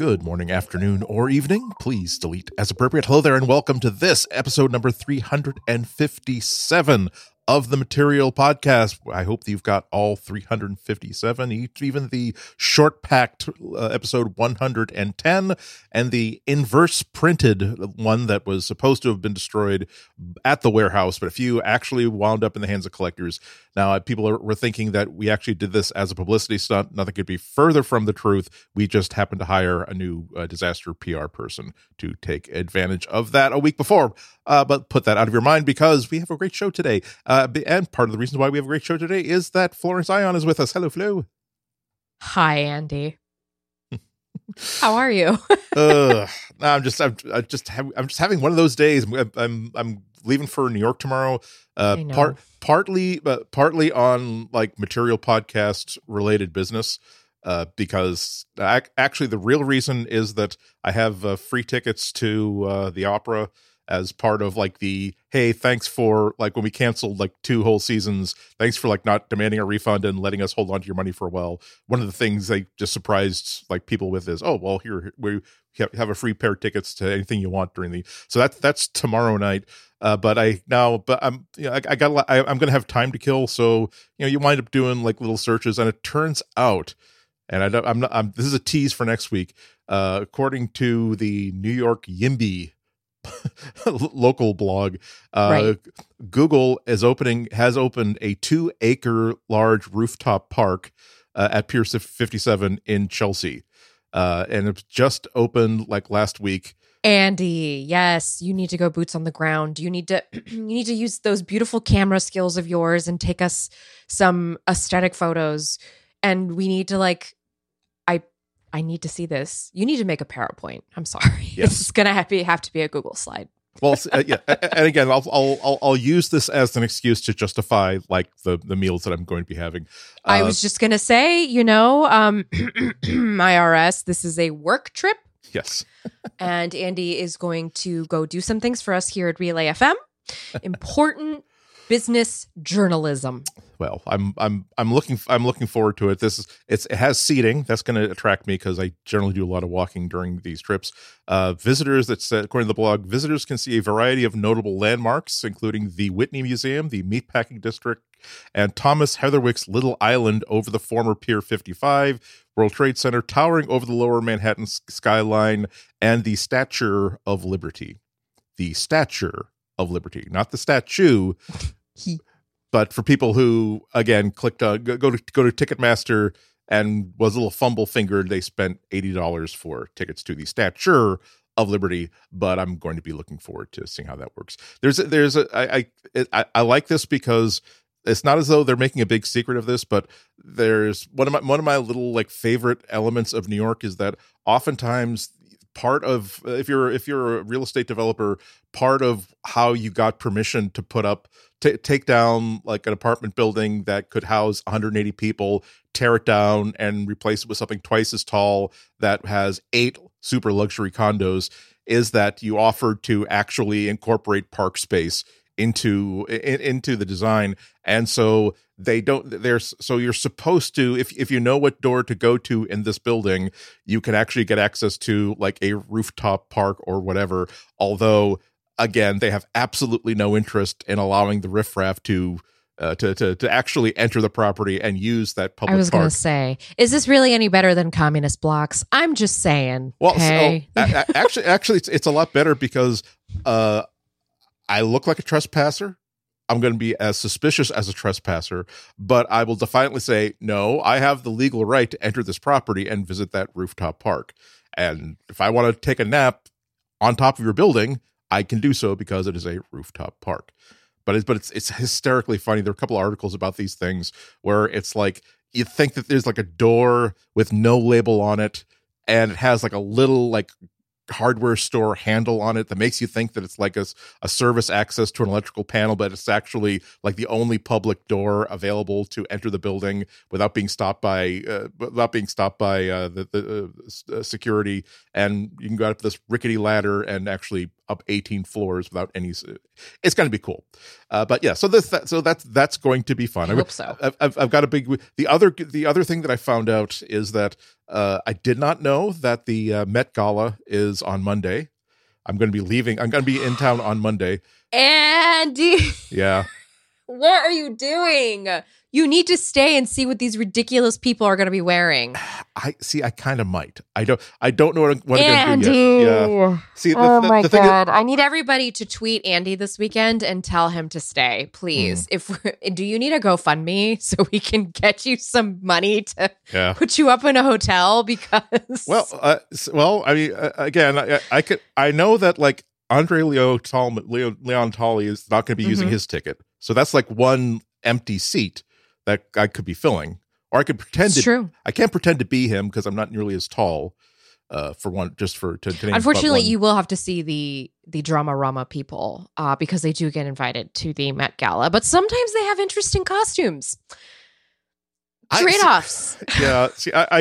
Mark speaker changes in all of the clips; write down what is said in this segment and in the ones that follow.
Speaker 1: Good morning, afternoon, or evening. Please delete as appropriate. Hello there, and welcome to this episode number 357 of the Material Podcast. I hope that you've got all 357, each, even the short packed uh, episode 110 and the inverse printed one that was supposed to have been destroyed at the warehouse, but a few actually wound up in the hands of collectors. Now, uh, people are, were thinking that we actually did this as a publicity stunt. Nothing could be further from the truth. We just happened to hire a new uh, disaster PR person to take advantage of that a week before. Uh, but put that out of your mind because we have a great show today. Uh, and part of the reason why we have a great show today is that Florence Ion is with us. Hello, Flo.
Speaker 2: Hi, Andy. How are you?
Speaker 1: uh, I'm just, I'm, I just, have, I'm just having one of those days. I'm, I'm, I'm leaving for New York tomorrow. Uh, part, partly, but partly on like material podcast related business. Uh, because I, actually, the real reason is that I have uh, free tickets to uh, the opera as part of like the hey thanks for like when we canceled like two whole seasons thanks for like not demanding a refund and letting us hold on to your money for a while one of the things they just surprised like people with is oh well here we have a free pair of tickets to anything you want during the so that's that's tomorrow night uh, but I now, but I'm, you know, I, I got, I, I'm going to have time to kill. So, you know, you wind up doing like little searches and it turns out, and I don't, I'm not, I'm, this is a tease for next week. Uh, according to the New York YIMBY local blog. Uh, right. Google is opening has opened a two acre large rooftop park uh, at Pier 57 in Chelsea, uh, and it's just opened like last week.
Speaker 2: Andy, yes, you need to go boots on the ground. You need to you need to use those beautiful camera skills of yours and take us some aesthetic photos. And we need to like I need to see this. You need to make a PowerPoint. I'm sorry. Yes. It's going to have, have to be a Google slide.
Speaker 1: well, uh, yeah, and again, I'll, I'll I'll use this as an excuse to justify like the the meals that I'm going to be having.
Speaker 2: Uh, I was just going to say, you know, um, IRS, this is a work trip.
Speaker 1: Yes.
Speaker 2: and Andy is going to go do some things for us here at Relay FM. Important business journalism.
Speaker 1: Well, I'm I'm I'm looking I'm looking forward to it. This is it's it has seating that's going to attract me because I generally do a lot of walking during these trips. Uh, visitors that's according to the blog, visitors can see a variety of notable landmarks, including the Whitney Museum, the Meatpacking District, and Thomas Heatherwick's Little Island over the former Pier 55, World Trade Center towering over the lower Manhattan skyline, and the Statue of Liberty. The Statue of Liberty, not the statue, but for people who again clicked go, go to go to Ticketmaster and was a little fumble fingered, they spent eighty dollars for tickets to the Statue of Liberty. But I'm going to be looking forward to seeing how that works. There's a, there's a I I I, I like this because it's not as though they're making a big secret of this, but there's one of my one of my little like favorite elements of New York is that oftentimes part of if you're if you're a real estate developer part of how you got permission to put up t- take down like an apartment building that could house 180 people tear it down and replace it with something twice as tall that has eight super luxury condos is that you offered to actually incorporate park space into in, into the design and so they don't there's so you're supposed to if if you know what door to go to in this building you can actually get access to like a rooftop park or whatever although again they have absolutely no interest in allowing the riffraff to uh, to, to to actually enter the property and use that public.
Speaker 2: I was going to say, is this really any better than communist blocks? I'm just saying.
Speaker 1: Well, so, actually, actually, it's, it's a lot better because uh, I look like a trespasser. I'm going to be as suspicious as a trespasser, but I will defiantly say, no, I have the legal right to enter this property and visit that rooftop park. And if I want to take a nap on top of your building, I can do so because it is a rooftop park. But it's but it's it's hysterically funny. There are a couple articles about these things where it's like you think that there's like a door with no label on it and it has like a little like hardware store handle on it that makes you think that it's like a, a service access to an electrical panel, but it's actually like the only public door available to enter the building without being stopped by uh, without being stopped by uh, the, the uh, uh security. And you can go up this rickety ladder and actually up 18 floors without any. It's going to be cool. Uh, but yeah, so this that, so that's that's going to be fun.
Speaker 2: I hope so.
Speaker 1: I've, I've, I've got a big. The other the other thing that I found out is that uh, I did not know that the uh, Met Gala is on Monday. I'm going to be leaving. I'm going to be in town on Monday.
Speaker 2: Andy,
Speaker 1: Yeah.
Speaker 2: what are you doing? You need to stay and see what these ridiculous people are going to be wearing.
Speaker 1: I see. I kind of might. I don't. I don't know what, I'm- what I'm going to do yet. Yeah. See, the,
Speaker 2: oh
Speaker 1: the,
Speaker 2: my
Speaker 1: the thing is-
Speaker 2: god! I need everybody to tweet Andy this weekend and tell him to stay, please.
Speaker 1: Hmm.
Speaker 2: If do you need a GoFundMe so we can get you some money to
Speaker 1: yeah.
Speaker 2: put you up in a hotel? Because
Speaker 1: Well, uh, well, I mean, uh, again, I, I could. I know that like Andre Leo Tallman, Leo, Leon Talley is not going to be using
Speaker 2: Mhm.
Speaker 1: his ticket, so that's like one empty seat that I could be filling, or I could pretend
Speaker 2: it's
Speaker 1: to.
Speaker 2: true.
Speaker 1: I can't pretend to be him because I'm not nearly as tall. Uh, for one, just for to, to
Speaker 2: Unfortunately, you will have to see the the drama rama people uh, because they do get invited to the Met Gala, but sometimes they have interesting costumes. Trade offs.
Speaker 1: yeah see i, I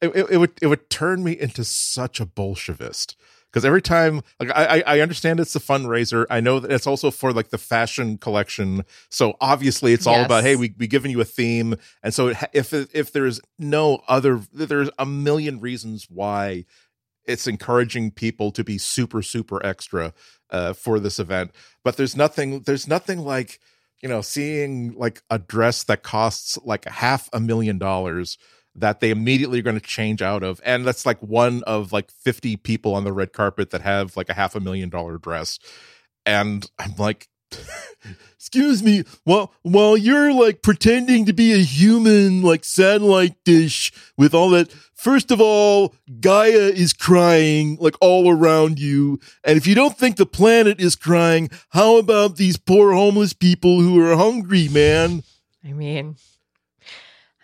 Speaker 1: it, it would it would turn me into such a bolshevist because every time like I, I understand it's a fundraiser. I know that it's also for like the fashion collection. So obviously it's all about hey we we given you a theme. And so if if there's no other there's a million reasons why it's encouraging people to be super super extra uh, for this event. But there's nothing there's nothing like you know seeing like a dress that costs like half a million dollars that they immediately are going to change out of and that's like one of like 50 people on the red carpet that have like a half a million dollar dress. And i'm like excuse me while while you're like pretending to be a human like satellite dish with all that first of all gaia is crying like all around you. And if you don't think the planet is crying how about these poor homeless people who are hungry man?
Speaker 2: I mean,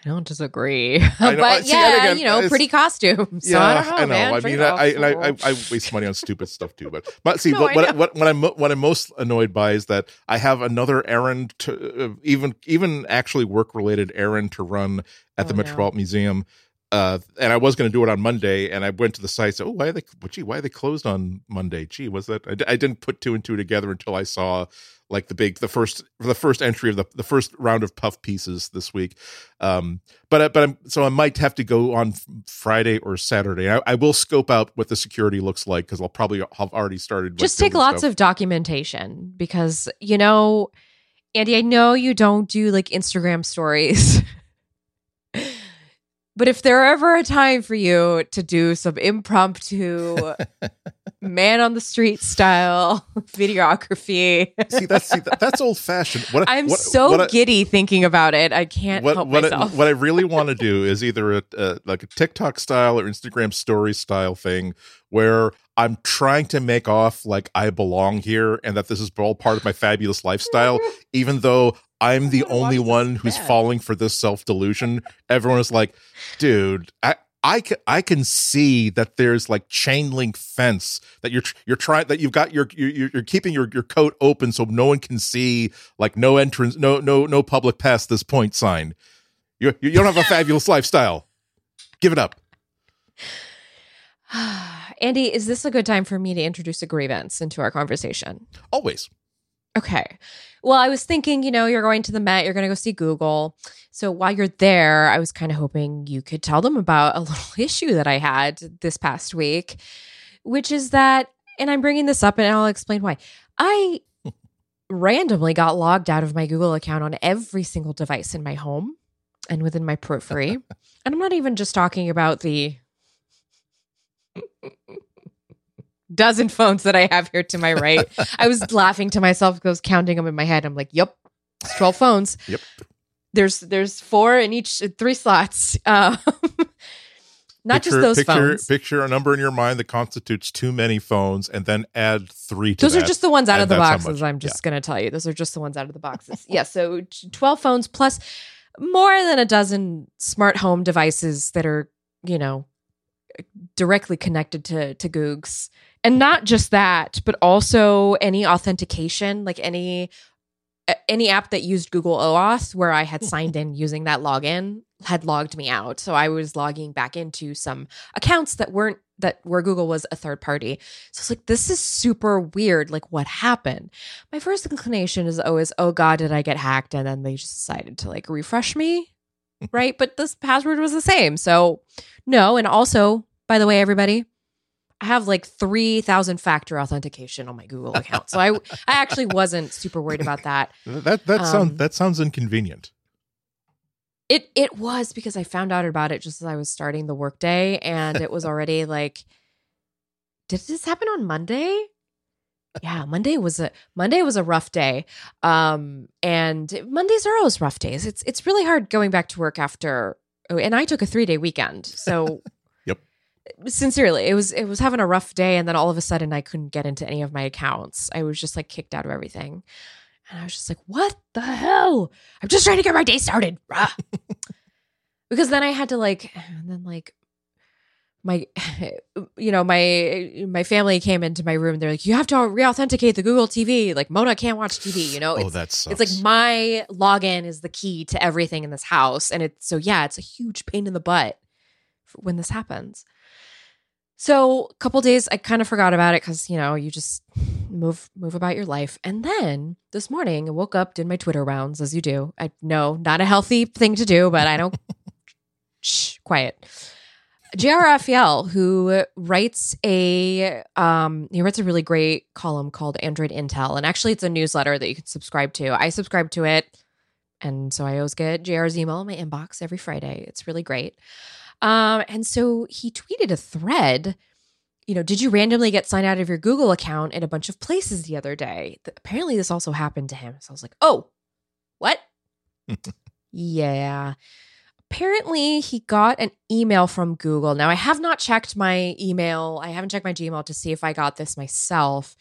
Speaker 2: I don't disagree,
Speaker 1: I know.
Speaker 2: but
Speaker 1: See,
Speaker 2: yeah,
Speaker 1: again,
Speaker 2: you know, pretty costumes. so I don't know, man.
Speaker 1: I mean, I, I, and I, I, I waste money on stupid stuff too. But, but see,
Speaker 2: No,
Speaker 1: what,
Speaker 2: I
Speaker 1: what,
Speaker 2: know.
Speaker 1: what, what I'm, what I'm most annoyed by is that I have another errand to, uh, even, even actually work related errand to run at the
Speaker 2: Oh, no.
Speaker 1: Metropolitan Museum. Uh, and I was going to do it on Monday, and I went to the site. Said, "Oh, why are they? Well, gee, why are they closed on Monday? Gee, was that? I didn't put two and two together until I saw like the big, the first, the first entry of the the first round of puff pieces this week. Um, but but I'm so I might have to go on Friday or Saturday. I, I will scope out what the security looks like because I'll probably have already started. like,
Speaker 2: just take lots
Speaker 1: stuff.
Speaker 2: of documentation because you know, Andy, I know you don't do like Instagram stories. But if there ever a time for you to do some impromptu man on the street style videography,
Speaker 1: see that's see, that, that's old fashioned. What I-
Speaker 2: I'm
Speaker 1: what,
Speaker 2: so
Speaker 1: what I-
Speaker 2: giddy thinking about it. I can't
Speaker 1: what
Speaker 2: help
Speaker 1: what I,
Speaker 2: myself.
Speaker 1: what I really want to do is either a, a like a TikTok style or Instagram story style thing where I'm trying to make off like I belong here and that this is all part of my fabulous lifestyle, even though I'm the only one who's falling for this self delusion. Everyone is like, dude, I. I can I can see that there's like chain link fence that you're you're trying that you've got your you're, you're keeping your your coat open so no one can see like no entrance no no no public past this point sign. You you don't have a fabulous lifestyle. Give it up.
Speaker 2: Andy, is this a good time for me to introduce a grievance into our conversation?
Speaker 1: Always.
Speaker 2: Okay. Well, I was thinking, you know, you're going to the Met, you're going to go see Google. So while you're there, I was kind of hoping you could tell them about a little issue that I had this past week, which is that, and I'm bringing this up and I'll explain why. I randomly got logged out of my Google account on every single device in my home and within my periphery. and I'm not even just talking about the dozen phones that I have here to my right. I was laughing to myself because counting them in my head. I'm like, yep, it's 12 phones.
Speaker 1: Yep.
Speaker 2: There's there's four in each three slots. Um, not
Speaker 1: picture,
Speaker 2: just those
Speaker 1: picture,
Speaker 2: phones.
Speaker 1: Picture a number in your mind that constitutes too many phones, and then add three to
Speaker 2: Those are just the ones out of the boxes.
Speaker 1: much-
Speaker 2: I'm just going to tell you. Those are just the ones out of the boxes. yeah. So 12 phones plus more than a dozen smart home devices that are, you know, directly connected to, to Googs. And not just that, but also any authentication, like any any app that used Google OAuth where I had signed in using that login had logged me out. So I was logging back into some accounts that weren't that where Google was a third party. So it's like this is super weird. Like what happened? My first inclination is always, oh God, did I get hacked? And then they just decided to like refresh me. right. But this password was the same. So no. And also, by the way, everybody, I have like 3000 factor authentication on my Google account. So I I actually wasn't super worried about that.
Speaker 1: That that sounds um, that sounds inconvenient.
Speaker 2: It it was because I found out about it just as I was starting the workday, and it was already like, did this happen on Monday? Yeah, Monday was a Monday was a rough day, um, and Mondays are always rough days. It's it's really hard going back to work after, oh, and I took a three day weekend, so. Sincerely, it was it was having a rough day, and then all of a sudden I couldn't get into any of my accounts. I was just like kicked out of everything. And I was just like, what the hell? I'm just trying to get my day started. because then I had to like, and then like, my you know my my family came into my room they're like you have to re-authenticate the google tv like mona can't watch tv you know
Speaker 1: oh that's
Speaker 2: it's like my login is the key to everything in this house and it's so yeah it's a huge pain in the butt when this happens so a couple days I kind of forgot about it because you know you just move move about your life. And then this morning I woke up, did my Twitter rounds as you do. I know not a healthy thing to do, but I don't. shh, quiet. J.R. Raphael, who writes a um, he writes a really great column called Android Intel, and actually it's a newsletter that you can subscribe to. I subscribe to it, and so I always get JR's email in my inbox every Friday. It's really great. Um, and so he tweeted a thread. You know, did you randomly get signed out of your Google account in a bunch of places the other day? Apparently, this also happened to him. So I was like, oh, what? yeah. Apparently, he got an email from Google. Now, I have not checked my email. I haven't checked my Gmail to see if I got this myself.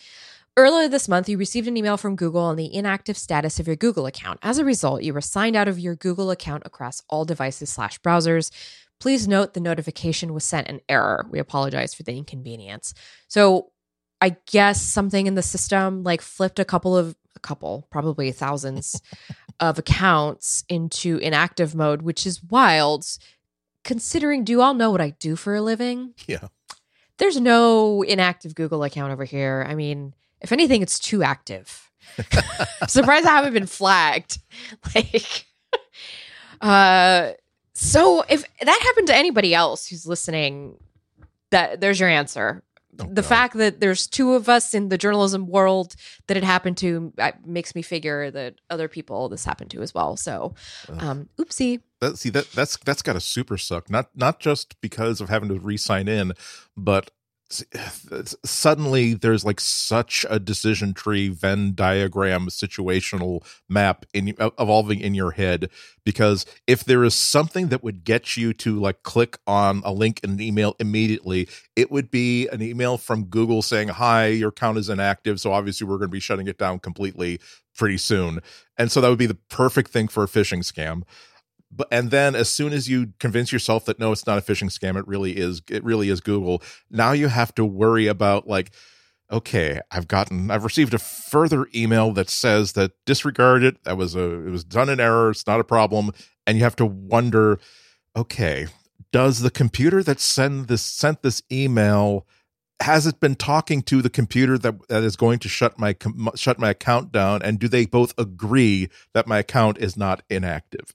Speaker 2: Earlier this month, you received an email from Google on the inactive status of your Google account. As a result, you were signed out of your Google account across all devices slash browsers. Please note the notification was sent in error. We apologize for the inconvenience. So I guess something in the system like flipped a couple of a couple, probably thousands of accounts into inactive mode, which is wild considering do you all know what I do for a living?
Speaker 1: Yeah.
Speaker 2: There's no inactive Google account over here. I mean, if anything, it's too active. surprised I haven't been flagged. Like uh so if that happened to anybody else who's listening, that there's your answer. Oh, the God. fact that there's two of us in the journalism world that it happened to uh, makes me figure that other people this happened to as well. So, um, oopsie.
Speaker 1: That, see that that's that's got a super suck. Not not just because of having to re-sign in, but suddenly there's like such a decision tree venn diagram situational map in uh, evolving in your head because if there is something that would get you to like click on a link in an email immediately it would be an email from google saying hi your account is inactive so obviously we're going to be shutting it down completely pretty soon. And so that would be the perfect thing for a phishing scam but and then as soon as you convince yourself that no it's not a phishing scam it really is it really is google now you have to worry about like okay i've gotten i've received a further email that says that disregard it that was a it was done in error it's not a problem and you have to wonder okay does the computer that send this sent this email has it been talking to the computer that, that is going to shut my shut my account down and do they both agree that my account is not inactive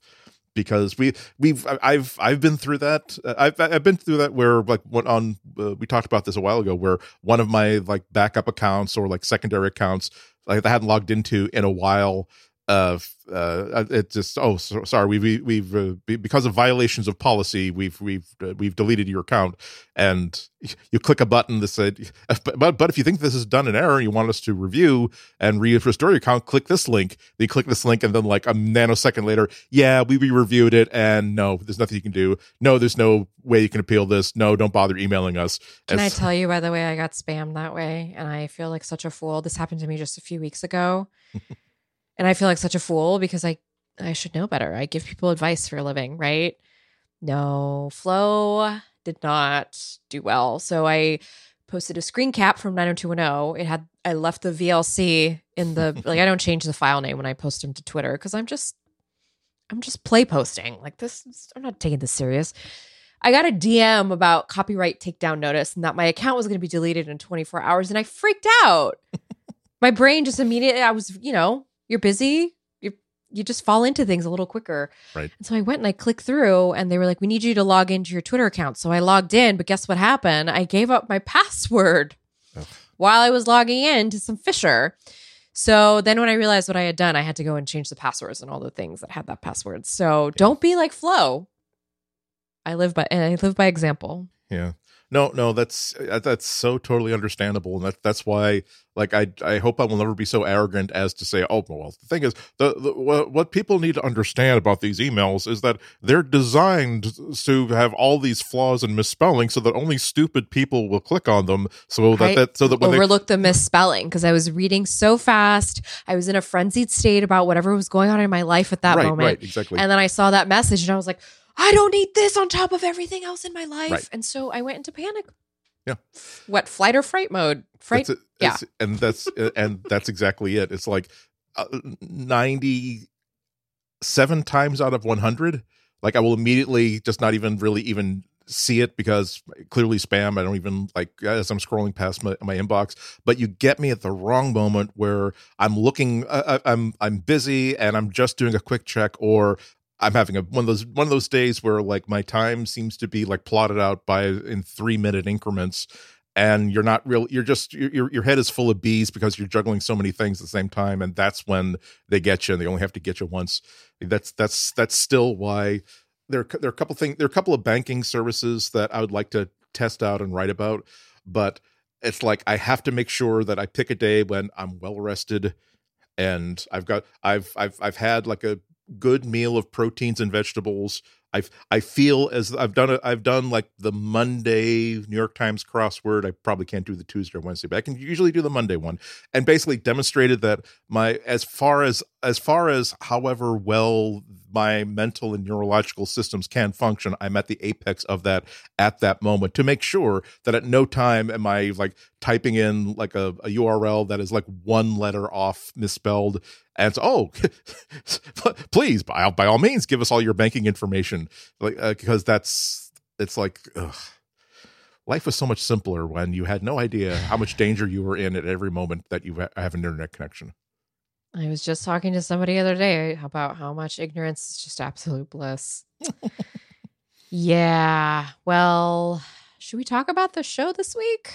Speaker 1: because we we've I've I've been through that. I've I've been through that where like what on uh, we talked about this a while ago where one of my like backup accounts or like secondary accounts like I hadn't logged into in a while uh, uh, it just oh so, sorry we've we've uh, because of violations of policy we've we've uh, we've deleted your account. And you click a button that said but but if you think this is done in error and you want us to review and restore your account click this link. You click this link and then like a nanosecond later yeah we reviewed it and no there's nothing you can do. No there's no way you can appeal this. No don't bother emailing us.
Speaker 2: Can As, i tell you by the way i got spammed that way and i feel like such a fool. This happened to me just a few weeks ago and I feel like such a fool because I I should know better. I give people advice for a living, right? No, Flow did not do well. So I posted a screen cap from 90210. It had I left the VLC in the like I don't change the file name when I post them to Twitter because I'm just I'm just play posting. Like this I'm not taking this serious. I got a DM about copyright takedown notice and that my account was going to be deleted in 24 hours. And I freaked out. my brain just immediately, I was, you know, you're busy. You you just fall into things a little quicker.
Speaker 1: Right.
Speaker 2: And so I went and I clicked through and they were like, we need you to log into your Twitter account. So I logged in, but guess what happened? I gave up my password
Speaker 1: Ugh.
Speaker 2: while I was logging in to some phisher. So then when I realized what I had done, I had to go and change the passwords and all the things that had that password. So don't be like Flo. I live by and I live by example.
Speaker 1: Yeah. No, no, that's uh, that's so totally understandable, and that that's why, like, I I hope I will never be so arrogant as to say, oh, well, the thing is, the, the what, people need to understand about these emails is that they're designed to have all these flaws and misspelling, so that only stupid people will click on them, so that
Speaker 2: I
Speaker 1: that so that when they
Speaker 2: overlooked the misspelling because I was reading so fast. I was in a frenzied state about whatever was going on in my life at that
Speaker 1: right,
Speaker 2: moment.
Speaker 1: right, exactly,
Speaker 2: And then I saw that message and I was like, I don't need this on top of everything else in my life.
Speaker 1: Right.
Speaker 2: And so I went into panic.
Speaker 1: Yeah.
Speaker 2: What flight or fright mode? Fright.
Speaker 1: That's it.
Speaker 2: yeah.
Speaker 1: It's- and that's uh, and that's exactly it. It's like uh, ninety seven times out of one hundred, like I will immediately just not even really even see it because clearly spam. I don't even like as I'm scrolling past my, my inbox. But you get me at the wrong moment where I'm looking. I, I- I'm I'm busy and I'm just doing a quick check or. I'm having a one of those one of those days where like my time seems to be like plotted out by in three minute increments, and you're not real you're just your your- head is full of bees because you're juggling so many things at the same time and that's when they get you and they only have to get you once. That's that's that's still why there there are a couple things there are a couple of banking services that I would like to test out and write about but it's like I have to make sure that I pick a day when I'm well rested and I've got I've I've I've had like a good meal of proteins and vegetables. I've I feel as I've done it. I've done like the Monday New York Times crossword. I probably can't do the Tuesday or Wednesday, but I can usually do the Monday one, and basically demonstrated that my as far as as far as however well my mental and neurological systems can function, I'm at the apex of that at that moment to make sure that at no time am I like typing in like a, a URL that is like one letter off misspelled and so, oh, please by by all means give us all your banking information, like uh, because that's it's like ugh. life was so much simpler when you had no idea how much danger you were in at every moment that you ha- have an internet connection.
Speaker 2: I was just talking to somebody the other day about how much ignorance is just absolute bliss. yeah. Well, should we talk about the show this week?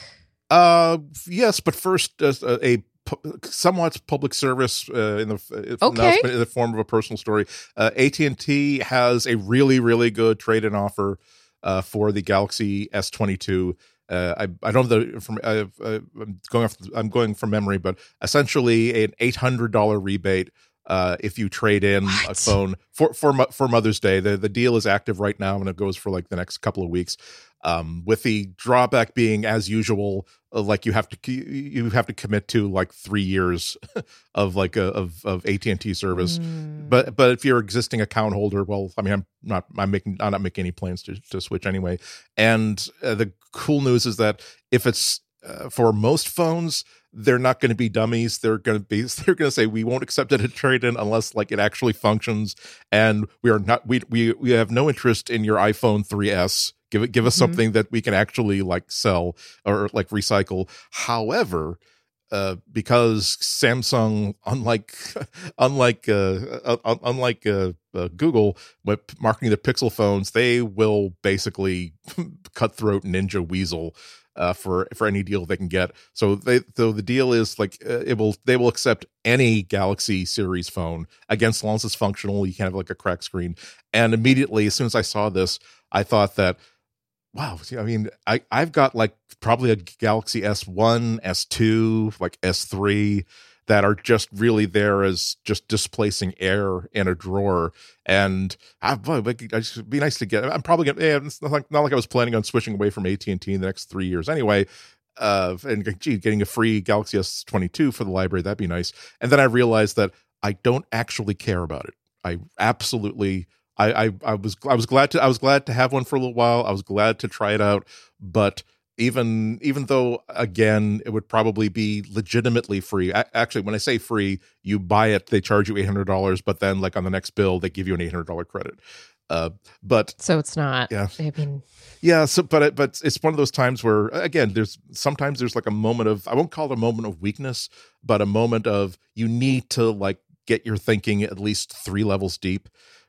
Speaker 1: Uh, yes, but first, uh, a pu- somewhat public service uh, in the uh,
Speaker 2: Okay.
Speaker 1: announcement in the form of a personal story. Uh, AT and T has a really, really good trade-in offer uh, for the Galaxy S twenty two. Uh, I I don't know the from uh, uh, I'm going off I'm going from memory, but essentially an eight hundred dollar rebate. Uh, if you trade in a phone for for for Mother's Day, the the deal is active right now and it goes for like the next couple of weeks. Um, with the drawback being, as usual, uh, like you have to you have to commit to like three years of like a, of of AT and T service.
Speaker 2: Mm.
Speaker 1: But but if you're existing account holder, well, I mean, I'm not I'm making I'm not making any plans to to switch anyway. And uh, the cool news is that if it's uh, for most phones, they're not going to be dummies. They're going to be they're going to say we won't accept it at trade in unless like it actually functions, and we are not we we we have no interest in your iPhone 3s. Give it give us
Speaker 2: Mhm.
Speaker 1: something that we can actually like sell or like recycle. However, uh, because Samsung, unlike unlike uh, uh, uh, unlike uh, uh, Google, with marketing the Pixel phones, they will basically cutthroat ninja weasel uh, for for any deal they can get. So they so the deal is like uh, it will they will accept any Galaxy series phone against long as it's functional. You can have like a crack screen. And immediately, as soon as I saw this, I thought that wow i mean i i've got like probably a galaxy s1 s2 like s3 that are just really there as just displacing air in a drawer. And boy, I it'd be nice to get i'm probably gonna it's not like, not like i was planning on switching away from at&t in the next three years. Anyway uh and gee getting a free galaxy s22 for the library that'd be nice. And then i realized that i don't actually care about it. I absolutely I, I I was I was glad to I was glad to have one for a little while. I was glad to try it out, but even even though again it would probably be legitimately free. Actually, when I say free, you buy it, they charge you eight hundred dollars, but then like on the next bill, they give you an eight hundred dollar credit. Uh, but
Speaker 2: So it's not.
Speaker 1: Yeah.
Speaker 2: I mean,
Speaker 1: yeah, so but it, but it's one of those times where again, there's sometimes there's like a moment of I won't call it a moment of weakness, but a moment of you need to like get your thinking at least three levels deep,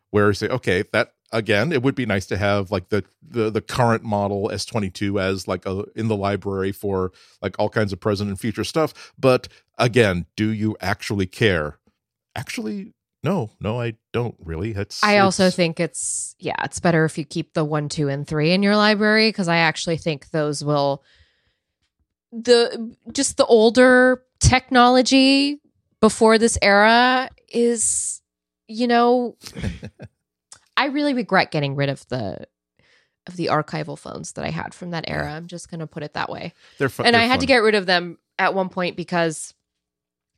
Speaker 1: where you say, okay, that again, it would be nice to have like the the the current model S22 as like a in the library for like all kinds of present and future stuff, but again, do you actually care? Actually, no, no, I don't really. It's
Speaker 2: I also
Speaker 1: it's-
Speaker 2: think it's yeah, it's better if you keep the one, two, and three in your library because I actually think those will the just the older technology before this era is you know I really regret getting rid of the of the archival phones that I had from that era. I'm just gonna put it that way.
Speaker 1: they're fun.
Speaker 2: and
Speaker 1: they're
Speaker 2: I had
Speaker 1: fun.
Speaker 2: to get rid of them at one point because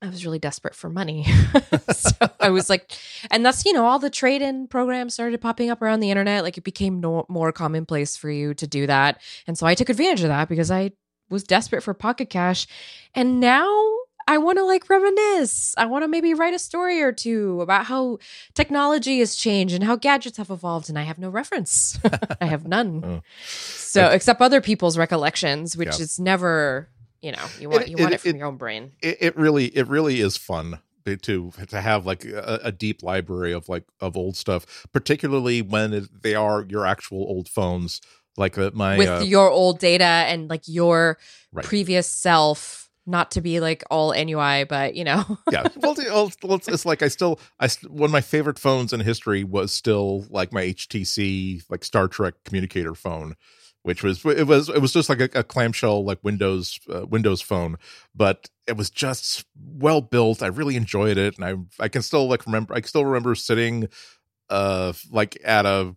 Speaker 2: I was really desperate for money. so I was like, and that's you know all the trade in programs started popping up around the internet. Like it became no, more commonplace for you to do that, and so I took advantage of that because I was desperate for pocket cash, and now. I want to like reminisce. I want to maybe write a story or two about how technology has changed and how gadgets have evolved, and I have no reference. I have none.
Speaker 1: Oh.
Speaker 2: So, except other people's recollections, which
Speaker 1: Yeah.
Speaker 2: is never, you know, you want
Speaker 1: It-
Speaker 2: you want
Speaker 1: it-
Speaker 2: it, from your own brain.
Speaker 1: it, it really it really is fun to to have like a, a deep library of like of old stuff particularly when it, they are your actual old phones like uh, my
Speaker 2: with
Speaker 1: uh,
Speaker 2: your old data and like your
Speaker 1: Right.
Speaker 2: previous self not to be like all NUI but you know.
Speaker 1: Yeah. Well, the- well, well, it's, it's like i still i one of my favorite phones in history was still like my htc like star trek communicator phone which was it was it was just like a, a clamshell like windows uh, windows phone but it was just well built. I really enjoyed it and i i can still like remember i can still remember sitting uh like at a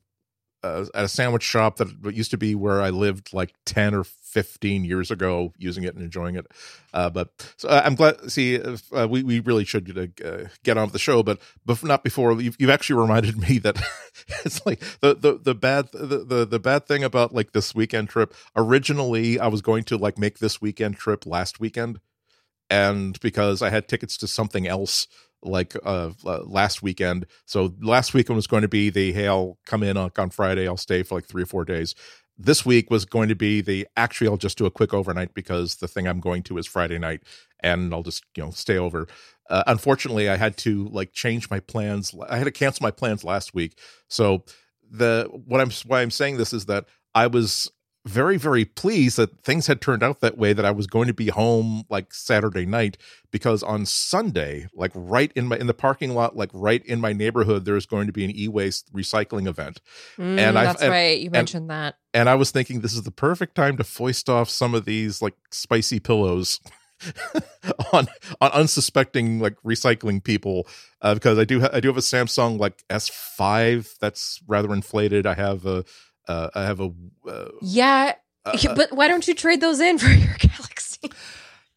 Speaker 1: uh, at a sandwich shop that used to be where I lived like 10 or 15 years ago using it and enjoying it. Uh, but so uh, I'm glad, see, if, uh, we, we really should uh, get on with the show, but bef- not before you've, you've actually reminded me that it's like the, the, the bad, the, the, the bad thing about like this weekend trip. Originally, I was going to like make this weekend trip last weekend. And because I had tickets to something else like uh, last weekend. So last weekend was going to be the hey i'll come in on, on friday. I'll stay for like three or four days. This week was going to be the actually i'll just do a quick overnight because the thing i'm going to is friday night and i'll just you know stay over. Uh, unfortunately i had to like change my plans. I had to cancel my plans last week. So the what i'm why i'm saying this is that i was very very pleased that things had turned out that way that i was going to be home like saturday night because on sunday like right in my in the parking lot like right in my neighborhood there's going to be an e-waste recycling event.
Speaker 2: Mm,
Speaker 1: And I-
Speaker 2: that's
Speaker 1: and-
Speaker 2: right. You mentioned that.
Speaker 1: and i was thinking this is the perfect time to foist off some of these like spicy pillows on on unsuspecting like recycling people uh, because i do ha- i do have a samsung like s5 that's rather inflated. I have a uh, i have a uh,
Speaker 2: yeah
Speaker 1: uh,
Speaker 2: but why don't you trade those in for your galaxy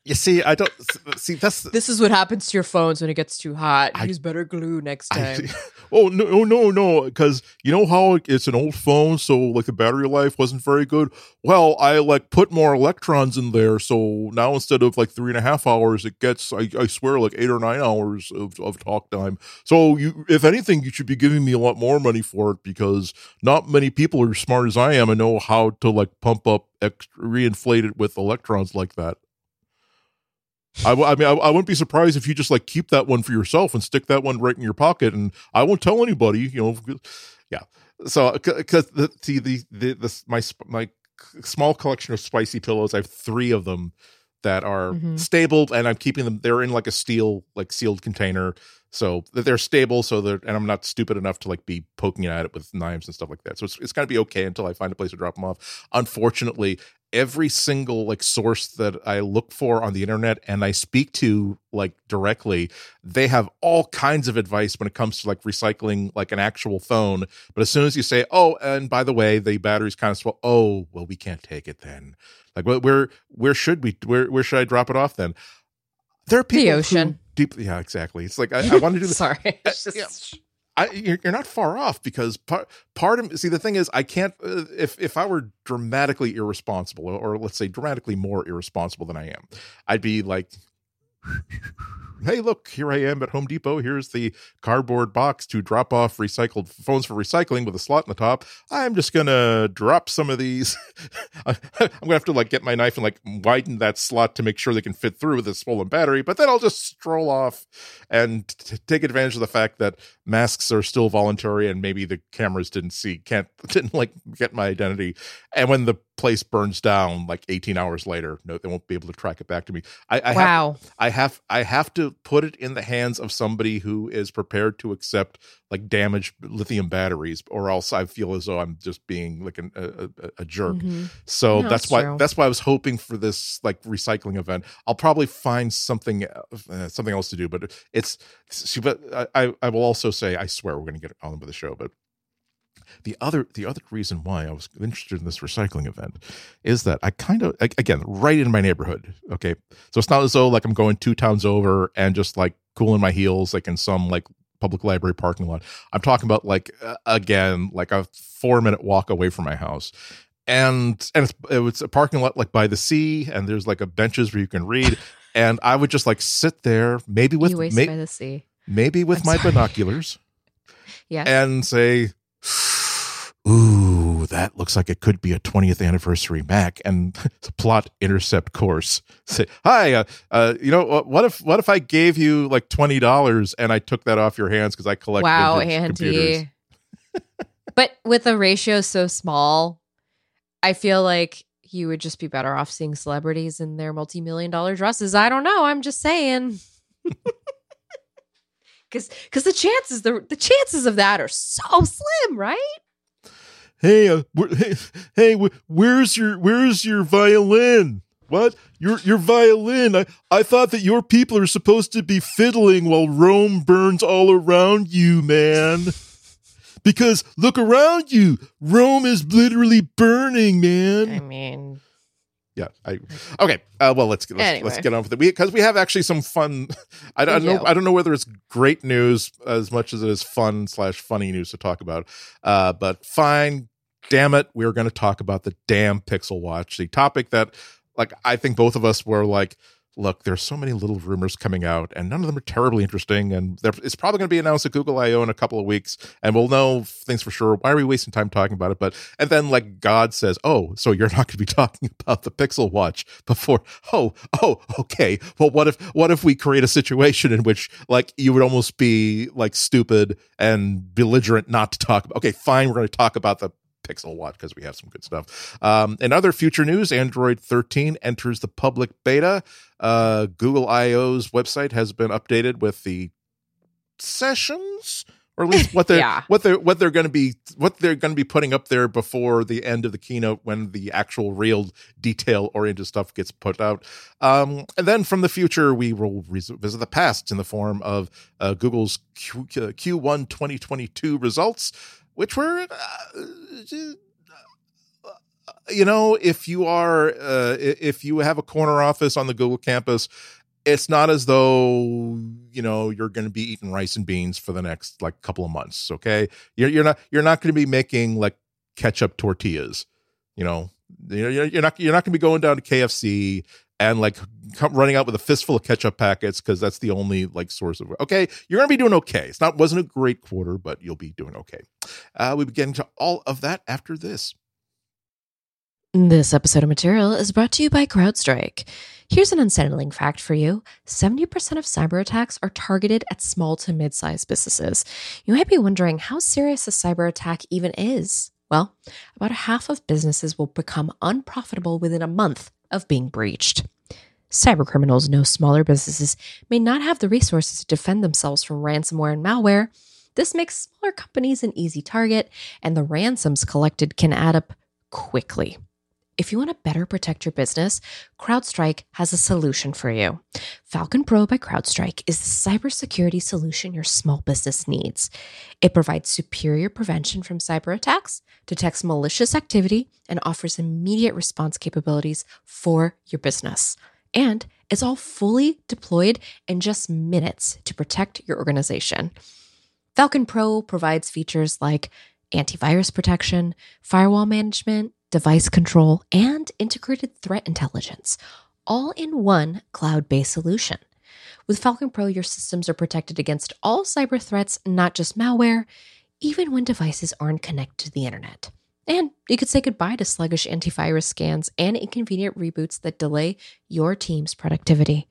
Speaker 1: you see i don't see that's
Speaker 2: this is what happens to your phones when it gets too hot.
Speaker 1: I-
Speaker 2: use better glue next
Speaker 1: I-
Speaker 2: time.
Speaker 1: Oh, oh no no no no because you know how it's an old phone so like the battery life wasn't very good? Well i like put more electrons in there so now instead of like three and a half hours it gets i, I swear like eight or nine hours of, of talk time. So you if anything you should be giving me a lot more money for it because not many people are as smart as i am and know how to like pump up extra, reinflate it with electrons like that I, w- I mean, I, I wouldn't be surprised if you just like keep that one for yourself and stick that one right in your pocket, and I won't tell anybody. You know, yeah. So, because the see the the this my my small collection of spicy pillows, I have three of them that are
Speaker 2: Mhm.
Speaker 1: stable, and I'm keeping them. They're in like a steel like sealed container, so that they're stable. So that and I'm not stupid enough to like be poking at it with knives and stuff like that. So it's it's gonna be okay until I find a place to drop them off. Unfortunately, every single like source that I look for on the internet and I speak to like directly, they have all kinds of advice when it comes to like recycling like an actual phone. But as soon as you say, "Oh, and by the way, the battery's kind of swell," oh, well, we can't take it then. Like, wh- where where should we where where should I drop it off then? There are people who
Speaker 2: ocean.
Speaker 1: deep, yeah, exactly. It's like I, I want to do this.
Speaker 2: sorry it's
Speaker 1: Uh,
Speaker 2: just
Speaker 1: yeah. I, you're, not far off because part part of see the thing is I can't uh, if if I were dramatically irresponsible or let's say dramatically more irresponsible than I am, I'd be like hey, look, here I am at Home Depot. Here's the cardboard box to drop off recycled phones for recycling with a slot in the top. I'm just gonna drop some of these. I'm gonna have to like get my knife and like widen that slot to make sure they can fit through with a swollen battery. But then I'll just stroll off and t- take advantage of the fact that masks are still voluntary and maybe the cameras didn't see, can't didn't like get my identity. And when the place burns down like 18 hours later, no, they won't be able to track it back to me. I, I
Speaker 2: wow.
Speaker 1: Have, I have I have to put it in the hands of somebody who is prepared to accept like damaged lithium batteries, or else I feel as though I'm just being like an, a, a, jerk. Mm-hmm. So no, that's why true. that's why I was hoping for this like recycling event. I'll probably find something uh, something else to do, but it's see, but I I will also say I swear we're going to get on with the show, but the other the other reason why I was interested in this recycling event is that I kind of again right in my neighborhood. Okay, so it's not as though like I'm going two towns over and just like cooling my heels like in some like public library parking lot. I'm talking about like uh, again like a four minute walk away from my house. And and it's, it's a parking lot like by the sea, and there's like a benches where you can read. and I would just like sit there, maybe with
Speaker 2: may, by the sea,
Speaker 1: maybe with I'm my sorry. binoculars,
Speaker 2: yeah,
Speaker 1: and say, ooh, that looks like it could be a 20th anniversary Mac and the plot intercept course. Say, hi, uh, uh, you know, what if what if I gave you like twenty dollars and I took that off your hands because I collect
Speaker 2: wow, Andy. but with a ratio so small, I feel like you would just be better off seeing celebrities in their multi-million dollar dresses. I don't know. I'm just saying. Cause, cause the chances the the chances of that are so slim, right?
Speaker 1: hey, uh, hey, hey, where's your where's your violin? What? Your your violin? I, I thought that your people are supposed to be fiddling while Rome burns all around you, man. Because look around you. Rome is literally burning, man.
Speaker 2: I mean,
Speaker 1: yeah. I okay. Uh, well, let's let's,
Speaker 2: anyway.
Speaker 1: let's get on with it. Because we have actually some fun. I, don't know. I don't know whether it's great news as much as it is fun slash funny news to talk about. Uh, but fine. Damn it, we are going to talk about the damn Pixel Watch, the topic that, like, I think both of us were like, look, there's so many little rumors coming out, and none of them are terribly interesting. And it's probably going to be announced at Google I/O in a couple of weeks, and we'll know things for sure. Why are we wasting time talking about it? But and then like God says, oh, so you're not going to be talking about the Pixel Watch before? Oh, oh, okay. Well, what if what if we create a situation in which like you would almost be like stupid and belligerent not to talk about? Okay, fine, we're going to talk about the Pixel Watch because we have some good stuff. Um, in other future news, Android 13 enters the public beta. Uh, Google I/O's website has been updated with the sessions or at least what they're yeah. what they're what they're going to be what they're going to be putting up there before the end of the keynote when the actual real detail oriented stuff gets put out um, and then from the future we will visit the past in the form of uh, google's Q, q1 2022 results which were, uh, you know, if you are, uh, if you have a corner office on the Google campus, it's not as though you know you're going to be eating rice and beans for the next like couple of months. Okay, you're, you're not you're not going to be making like ketchup tortillas. You know, you're not you're not going to be going down to KFC and like running out with a fistful of ketchup packets because that's the only like source of okay you're gonna be doing okay. It's not wasn't a great quarter but you'll be doing okay. Uh, we begin to all of that after this.
Speaker 2: This episode of material is brought to you by crowdstrike. Here's an unsettling fact for you. 70% of cyber attacks are targeted at small to mid-sized businesses. You might be wondering how serious a cyber attack even is. Well about half of businesses will become unprofitable within a month of being breached. Cybercriminals know smaller businesses may not have the resources to defend themselves from ransomware and malware. This makes smaller companies an easy target, and the ransoms collected can add up quickly. If you want to better protect your business, CrowdStrike has a solution for you. Falcon Pro by CrowdStrike is the cybersecurity solution your small business needs. It provides superior prevention from cyber attacks, detects malicious activity, and offers immediate response capabilities for your business. And it's all fully deployed in just minutes to protect your organization. Falcon Pro provides features like antivirus protection, firewall management, device control, and integrated threat intelligence, all in one cloud based solution. With Falcon Pro, your systems are protected against all cyber threats, not just malware, even when devices aren't connected to the internet. And you could say goodbye to sluggish antivirus scans and inconvenient reboots that delay your team's productivity.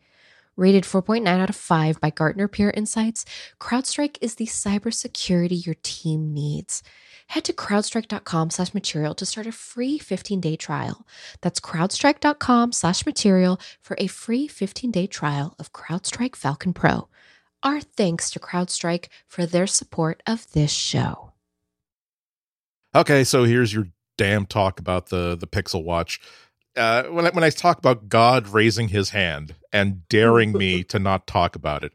Speaker 2: Rated 4.9 out of 5 by Gartner Peer Insights, CrowdStrike is the cybersecurity your team needs. Head to crowdstrike.com slash material to start a free 15-day trial. That's crowdstrike.com slash material for a free 15-day trial of CrowdStrike Falcon Pro. Our thanks to CrowdStrike for their support of this show.
Speaker 1: Okay, so here's your damn talk about the the Pixel Watch. Uh, when I, when I talk about God raising His hand and daring me to not talk about it,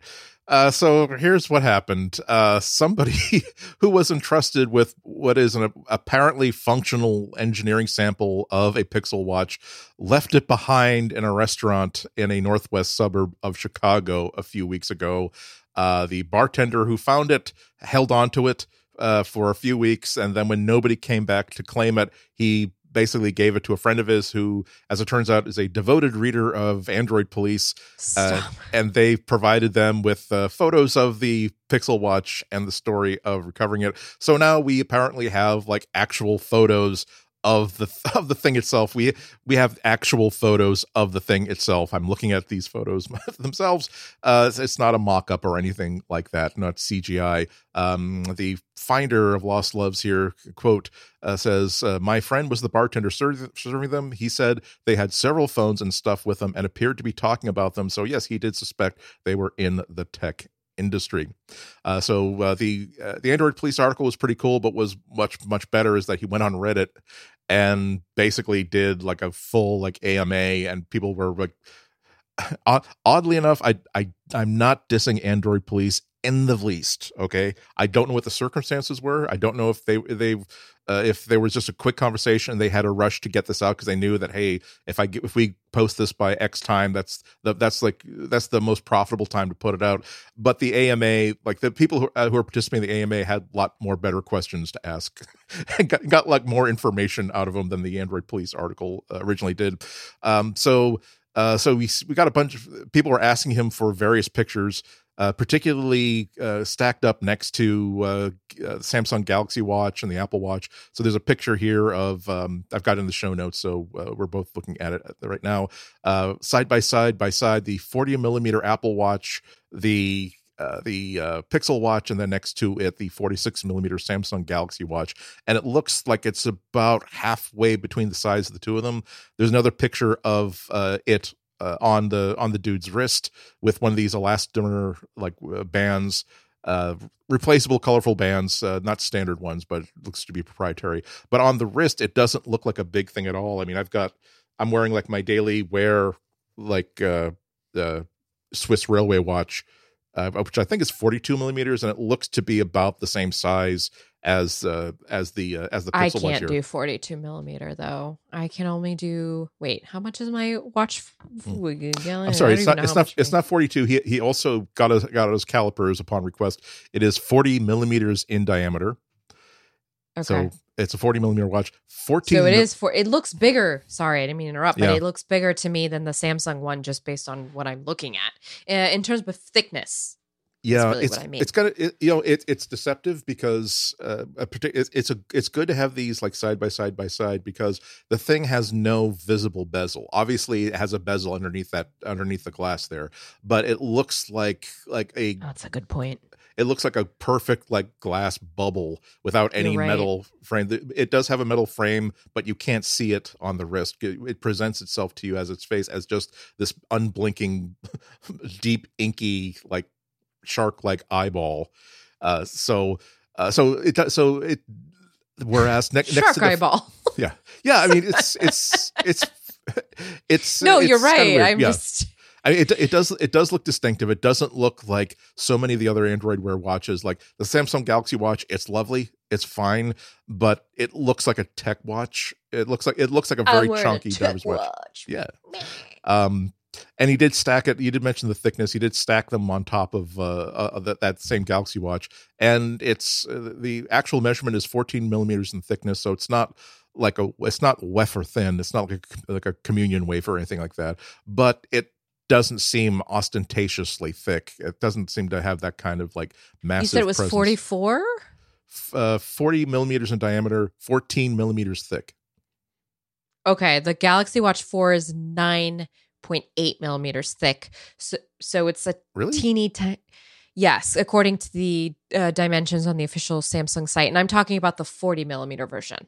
Speaker 1: uh, so here's what happened. Uh, somebody who was entrusted with what is an apparently functional engineering sample of a Pixel Watch left it behind in a restaurant in a northwest suburb of Chicago a few weeks ago. Uh, the bartender who found it held on to it uh, for a few weeks, and then when nobody came back to claim it, he basically gave it to a friend of his who, as it turns out, is a devoted reader of Android Police. Uh, and they provided them with uh, photos of the Pixel Watch and the story of recovering it. So now we apparently have like actual photos of the of the thing itself. We we have actual photos of the thing itself. I'm looking at these photos themselves. Uh, it's not a mock up or anything like that. Not CGI. Um, the finder of lost loves here quote uh, says, uh, "My friend was the bartender serving them. He said they had several phones and stuff with them and appeared to be talking about them. So yes, he did suspect they were in the tech industry. Uh, so uh, the uh, the Android Police article was pretty cool, but was much much better is that he went on Reddit and basically did like a full like AMA, and people were like. Oddly enough, I I I'm not dissing Android Police in the least. Okay, I don't know what the circumstances were. I don't know if they they uh, if there was just a quick conversation they had a rush to get this out because they knew that hey if i get, if we post this by x time that's the, that's like that's the most profitable time to put it out but the ama like the people who, uh, who are participating in the ama had a lot more better questions to ask and got, got like more information out of them than the android police article uh, originally did um, so uh, so we we got a bunch of people were asking him for various pictures uh, particularly uh, stacked up next to uh, uh, Samsung Galaxy Watch and the Apple Watch. So there's a picture here of um, I've got in the show notes, so uh, we're both looking at it right now, uh, side by side by side. The 40 millimeter Apple Watch, the uh, the uh, Pixel Watch, and then next to it, the 46 millimeter Samsung Galaxy Watch. And it looks like it's about halfway between the size of the two of them. There's another picture of uh, it uh, on the on the dude's wrist with one of these elastomer like bands uh, replaceable colorful bands not standard ones but looks to be proprietary but on the wrist it doesn't look like a big thing at all i mean i've got i'm wearing like my daily wear like uh the swiss railway watch uh, which i think is 42 millimeters and it looks to be about the same size as uh as the uh, as the
Speaker 2: Pixel I can't do 42 millimeter though. I can only do wait, how much is my watch?
Speaker 1: Mm. I'm sorry, it's not it's not it's not 42. He he also got his got his calipers upon request. It is 40 millimeters in diameter. Okay. So it's a 40 millimeter watch. 14
Speaker 2: So it is for it looks bigger. Sorry, I didn't mean to interrupt, but yeah. it looks bigger to me than the Samsung one just based on what I'm looking at. Uh, in terms of thickness,
Speaker 1: yeah really it's I mean. it's kind of it, you know it, it's deceptive because uh a partic- it's a it's good to have these like side by side by side because the thing has no visible bezel obviously it has a bezel underneath that underneath the glass there but it looks like like a
Speaker 2: that's a good point
Speaker 1: it looks like a perfect like glass bubble without any right. metal frame it does have a metal frame but you can't see it on the wrist it presents itself to you as its face as just this unblinking deep inky like shark like eyeball. Uh, so uh, so it so it whereas ne- next
Speaker 2: shark
Speaker 1: to the,
Speaker 2: eyeball.
Speaker 1: yeah, yeah. I mean, it's it's it's it's
Speaker 2: no.
Speaker 1: It's
Speaker 2: you're right. I'm yeah. just.
Speaker 1: I mean, it it does it does look distinctive. It doesn't look like so many of the other Android Wear watches, like the Samsung Galaxy Watch. It's lovely, it's fine, but it looks like a tech watch. It looks like it looks like a very chunky driver's watch. watch. Yeah. Um, and he did stack it. You did mention the thickness. He did stack them on top of uh, uh, that, that same Galaxy Watch, and it's uh, the actual measurement is 14 millimeters in thickness. So it's not like a it's not wafer thin. It's not like a, like a communion wafer or anything like that. But it doesn't seem ostentatiously thick. It doesn't seem to have that kind of like massive.
Speaker 2: You said it was
Speaker 1: presence.
Speaker 2: 44?
Speaker 1: Uh, 40 millimeters in diameter, 14 millimeters thick.
Speaker 2: Okay, the Galaxy Watch 4 is 9.8 millimeters thick. So so it's a
Speaker 1: Really?
Speaker 2: teeny tiny Yes, according to the uh, dimensions on the official Samsung site. And I'm talking about the 40 millimeter version.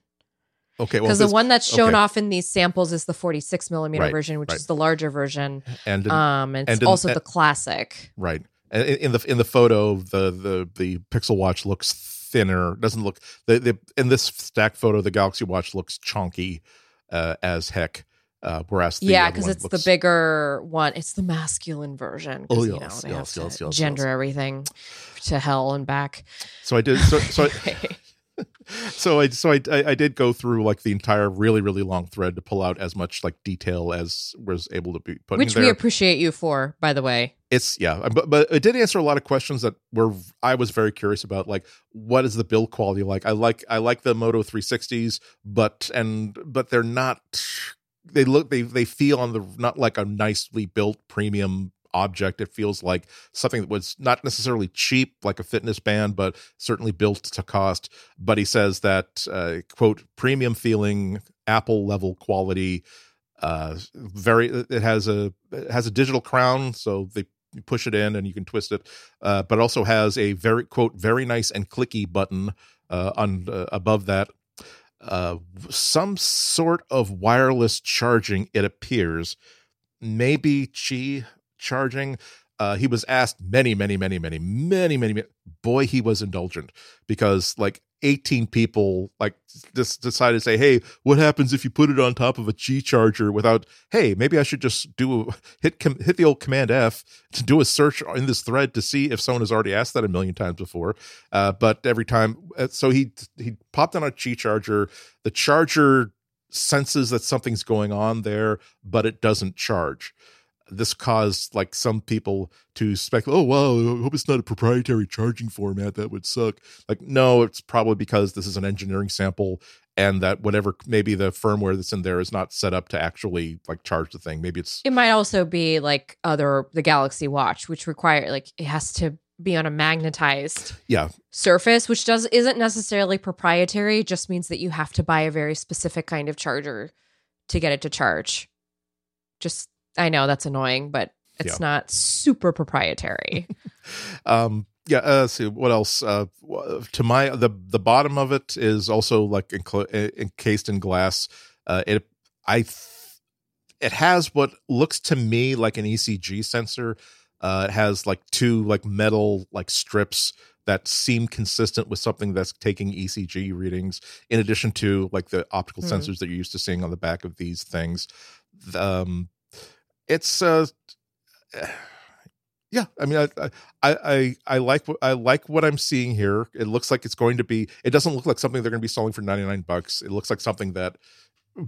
Speaker 1: Okay. Well,
Speaker 2: Because the one that's shown
Speaker 1: okay.
Speaker 2: off in these samples is the 46 millimeter
Speaker 1: Right,
Speaker 2: version, which
Speaker 1: right.
Speaker 2: is the larger version.
Speaker 1: and in-
Speaker 2: Um, and it's
Speaker 1: and in-
Speaker 2: also
Speaker 1: and-
Speaker 2: the classic.
Speaker 1: right. And in the in the photo, the the the Pixel Watch looks thinner. Doesn't look the, the in this stack photo, the Galaxy Watch looks chunky uh, as heck. Uh, whereas the
Speaker 2: yeah, because it's the bigger one. It's the masculine version.
Speaker 1: Oh,
Speaker 2: you know,
Speaker 1: yes, yes, yes, yes,
Speaker 2: gender
Speaker 1: yes.
Speaker 2: everything to hell and back.
Speaker 1: So I did. So so I, so I so I, I I did go through like the entire really really long thread to pull out as much like detail as was able to be put
Speaker 2: Which we appreciate you for, by the way.
Speaker 1: it's yeah, but but it did answer a lot of questions that were I was very curious about. Like, what is the build quality like? I like I like the Moto 360s, but and but they're not. They look they they feel on the not like a nicely built premium object. It feels like something that was not necessarily cheap, like a fitness band, but certainly built to cost. But he says that uh, quote premium feeling, Apple level quality. Uh, very. It has a it has a digital crown, so they push it in and you can twist it. Uh, but also has a very quote very nice and clicky button uh, on uh, above that. Uh, some sort of wireless charging. It appears, maybe Qi charging. Uh, he was asked many, many, many, many, many, many, many. Boy, he was indulgent because like 18 people like just decided to say, "Hey, what happens if you put it on top of a Qi charger without? Hey, maybe I should just do hit com- hit the old Command F to do a search in this thread to see if someone has already asked that a million times before. Uh, but every time, uh, so he he popped on a Qi charger. The charger senses that something's going on there, but it doesn't charge this caused like some people to speculate, oh wow, I hope it's not a proprietary charging format. That would suck. Like, no, it's probably because this is an engineering sample and that whatever maybe the firmware that's in there is not set up to actually like charge the thing. Maybe it's
Speaker 2: It might also be like other the Galaxy Watch, which require like it has to be on a magnetized
Speaker 1: yeah,
Speaker 2: surface, which does isn't necessarily proprietary. It just means that you have to buy a very specific kind of charger to get it to charge. Just I know that's annoying, but it's
Speaker 1: Yeah.
Speaker 2: not super proprietary.
Speaker 1: um yeah uh, let's see what else uh to my the the bottom of it is also like enclo- encased in glass uh it i th- it has what looks to me like an ecg sensor uh it has like two like metal like strips that seem consistent with something that's taking ecg readings in addition to like the optical
Speaker 2: Hmm.
Speaker 1: sensors that you're used to seeing on the back of these things um it's uh yeah i mean I, I i i like what i like what i'm seeing here. It looks like it's going to be it doesn't look like something they're going to be selling for 99 bucks. It looks like something that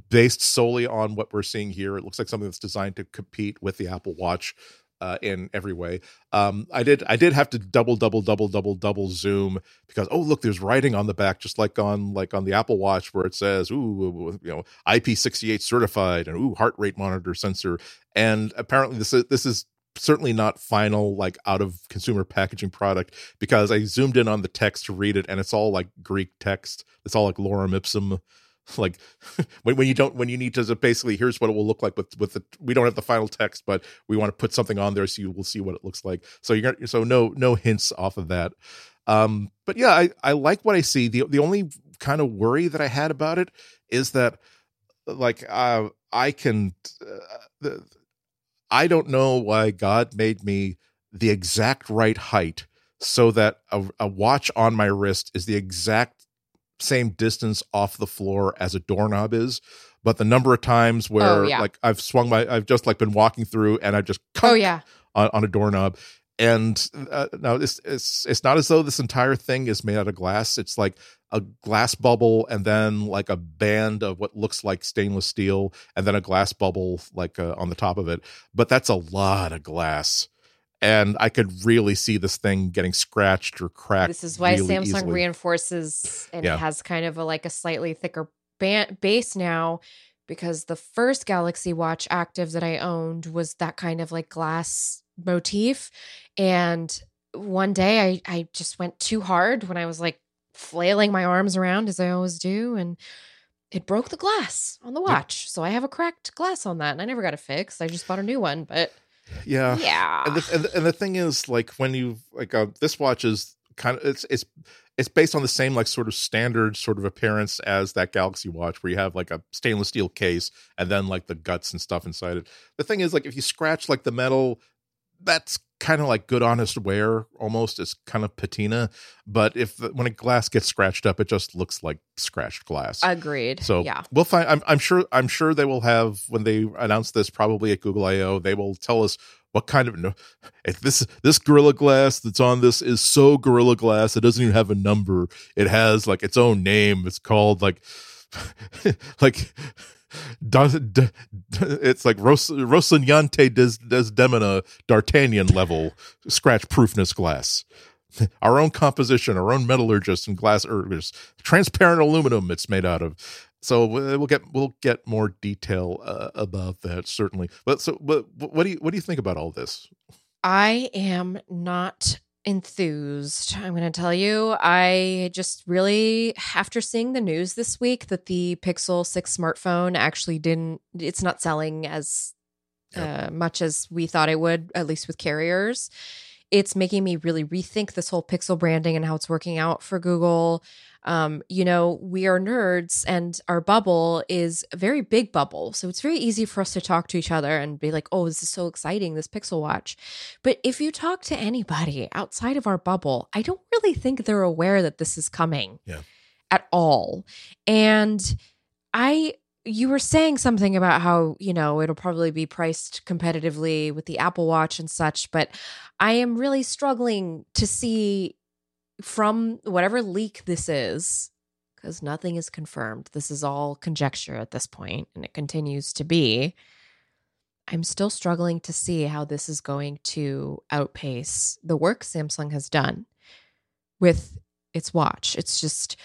Speaker 1: based solely on what we're seeing here it looks like something that's designed to compete with the apple watch uh, in every way. Um i did i did have to double double double double double zoom because oh look there's writing on the back just like on like on the apple watch where it says ooh you know ip68 certified and ooh heart rate monitor sensor. And apparently this is this is certainly not final like out of consumer packaging product because i zoomed in on the text to read it and it's all like greek text. It's all like lorem ipsum like when, when you don't when you need to basically here's what it will look like with with the we don't have the final text but we want to put something on there so you will see what it looks like. So you're gonna so no no hints off of that. Um but yeah i i like what i see. The the only kind of worry that i had about it is that like uh i can uh, the, I don't know why God made me the exact right height so that a, a watch on my wrist is the exact same distance off the floor as a doorknob is. But the number of times where
Speaker 2: Oh, yeah.
Speaker 1: like I've swung my, I've just like been walking through and I've just
Speaker 2: oh yeah.
Speaker 1: on, on a doorknob. And uh, now it's, it's it's not as though this entire thing is made out of glass. It's like a glass bubble and then like a band of what looks like stainless steel and then a glass bubble like uh, on the top of it. But that's a lot of glass, and I could really see this thing getting scratched or cracked.
Speaker 2: This is why
Speaker 1: really
Speaker 2: Samsung
Speaker 1: easily.
Speaker 2: reinforces and
Speaker 1: Yeah.
Speaker 2: it has kind of a like a slightly thicker ba- base now because the first Galaxy Watch active that I owned was that kind of like glass motif. And one day I, I just went too hard when I was like flailing my arms around as I always do. And it broke the glass on the watch. So I have a cracked glass on that. And I never got it fixed. I just bought a new one. But
Speaker 1: Yeah.
Speaker 2: yeah.
Speaker 1: And the, and the, and the thing is, like when you like uh, this watch is kind of it's it's it's based on the same like sort of standard sort of appearance as that Galaxy Watch, where you have like a stainless steel case and then like the guts and stuff inside it. The thing is, like if you scratch like the metal, that's kind of like good honest wear almost. It's kind of patina, but if when a glass gets scratched up, it just looks like scratched glass.
Speaker 2: Agreed.
Speaker 1: So
Speaker 2: yeah.
Speaker 1: we'll find. I'm, I'm sure. I'm sure they will have when they announce this, probably at Google I/O. They will tell us what kind of no. If this this Gorilla Glass that's on this is so Gorilla Glass, it doesn't even have a number. It has like its own name. It's called like like. Does, d- it's like Ros- Rosinante des Desdemona D'Artagnan level scratch proofness glass our own composition, our own metallurgist and glass ergers, transparent aluminum it's made out of. So we'll get we'll get more detail uh, about that certainly. But so but what do you what do you think about all this?
Speaker 2: I am not enthused. I'm going to tell you, I just really, after seeing the news this week that the Pixel 6 smartphone actually didn't, it's not selling as uh, much as we thought it would, at least with carriers. It's making me really rethink this whole Pixel branding and how it's working out for Google. Um, you know, we are nerds and our bubble is a very big bubble. So it's very easy for us to talk to each other and be like, oh, this is so exciting, this Pixel Watch. But if you talk to anybody outside of our bubble, I don't really think they're aware that this is coming
Speaker 1: Yeah.
Speaker 2: at all. And I, you were saying something about how, you know, it'll probably be priced competitively with the Apple Watch and such, but I am really struggling to see from whatever leak this is, because nothing is confirmed. This is all conjecture at this point, and it continues to be. I'm still struggling to see how this is going to outpace the work Samsung has done with its watch. It's just,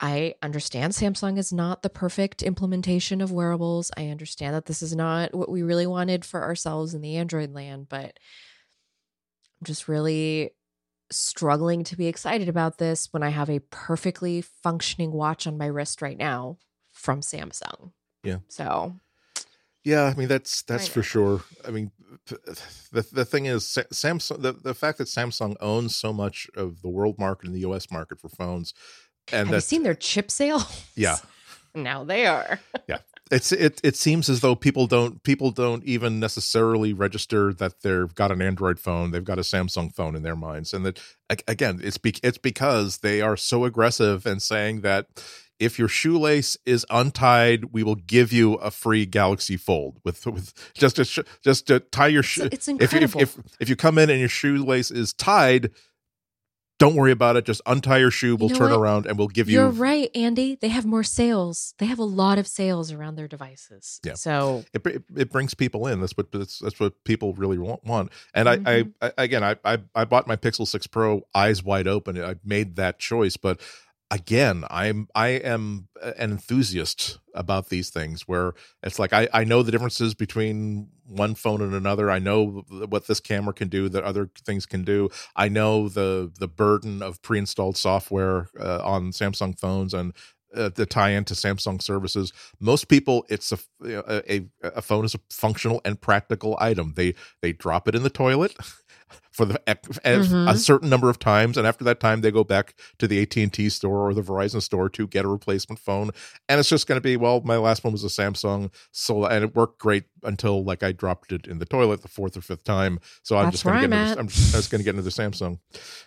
Speaker 2: I understand Samsung is not the perfect implementation of wearables. I understand that this is not what we really wanted for ourselves in the Android land, but I'm just really struggling to be excited about this when I have a perfectly functioning watch on my wrist right now from Samsung.
Speaker 1: Yeah.
Speaker 2: So,
Speaker 1: Yeah, I mean that's that's for sure. I mean, the the thing is, Samsung the, the fact that Samsung owns so much of the world market and the U.S. market for phones, and
Speaker 2: have you seen their chip sale?
Speaker 1: yeah,
Speaker 2: Now they are. Yeah.
Speaker 1: It's it it seems as though people don't people don't even necessarily register that they've got an android phone they've got a samsung phone in their minds and that again it's be, it's because they are so aggressive and saying that if your shoelace is untied we will give you a free galaxy fold with with just to sh- just to tie your shoe
Speaker 2: it's
Speaker 1: if you if,
Speaker 2: incredible.
Speaker 1: if if you come in and your shoelace is tied don't worry about it just untie your shoe we'll
Speaker 2: know
Speaker 1: turn
Speaker 2: what?
Speaker 1: around and we'll give you.
Speaker 2: You're
Speaker 1: you
Speaker 2: right, Andy. They have more sales. They have a lot of sales around their devices.
Speaker 1: Yeah.
Speaker 2: So
Speaker 1: it, it it brings people in. That's what that's, that's what people really want. want. And I,
Speaker 2: Mhm.
Speaker 1: I, I again I, I I bought my Pixel Six Pro eyes wide open. I made that choice, but again, I'm I am an enthusiast about these things where it's like I I know the differences between one phone and another. I know what this camera can do that other things can do. I know the the burden of pre-installed software uh, on Samsung phones and uh, the tie into Samsung services. Most people, it's a, a a phone is a functional and practical item. They they drop it in the toilet for the a
Speaker 2: Mhm.
Speaker 1: certain number of times, and after that time, they go back to the AT and T store or the Verizon store to get a replacement phone. And it's just going to be well, my last one was a Samsung, so and it worked great until like I dropped it in the toilet the fourth or fifth time. So I'm
Speaker 2: That's
Speaker 1: just going to get
Speaker 2: I'm
Speaker 1: into, I'm just going to get Samsung.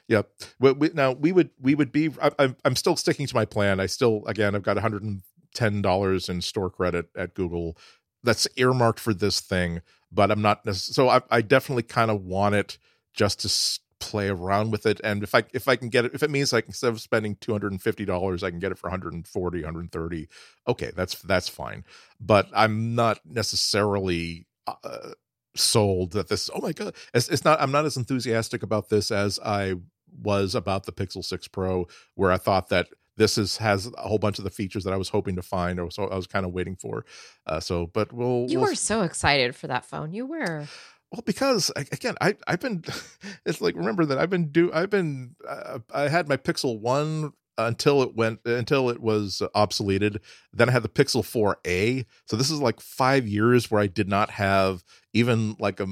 Speaker 1: Yep. We, we, now we would we would be. I, I'm I'm still sticking to my plan. I still again I've got 110 dollars in store credit at Google. That's earmarked for this thing, but I'm not necessarily. So I, I definitely kind of want it just to s- play around with it. And if I if I can get it, if it means like instead of spending 250 dollars, I can get it for 140, 130. Okay, that's that's fine. But I'm not necessarily. Uh, sold that this oh my god it's, it's not i'm not as enthusiastic about this as i was about the pixel 6 pro where i thought that this is has a whole bunch of the features that I was hoping to find or so I was kind of waiting for. Uh, so, but we'll
Speaker 2: You
Speaker 1: we'll,
Speaker 2: were so excited for that phone. You were.
Speaker 1: well because again I I've been it's like remember that I've been do I've been uh, I had my Pixel one until it went until it was obsoleted. Then I had the Pixel 4a. So this is like five years where I did not have even like a,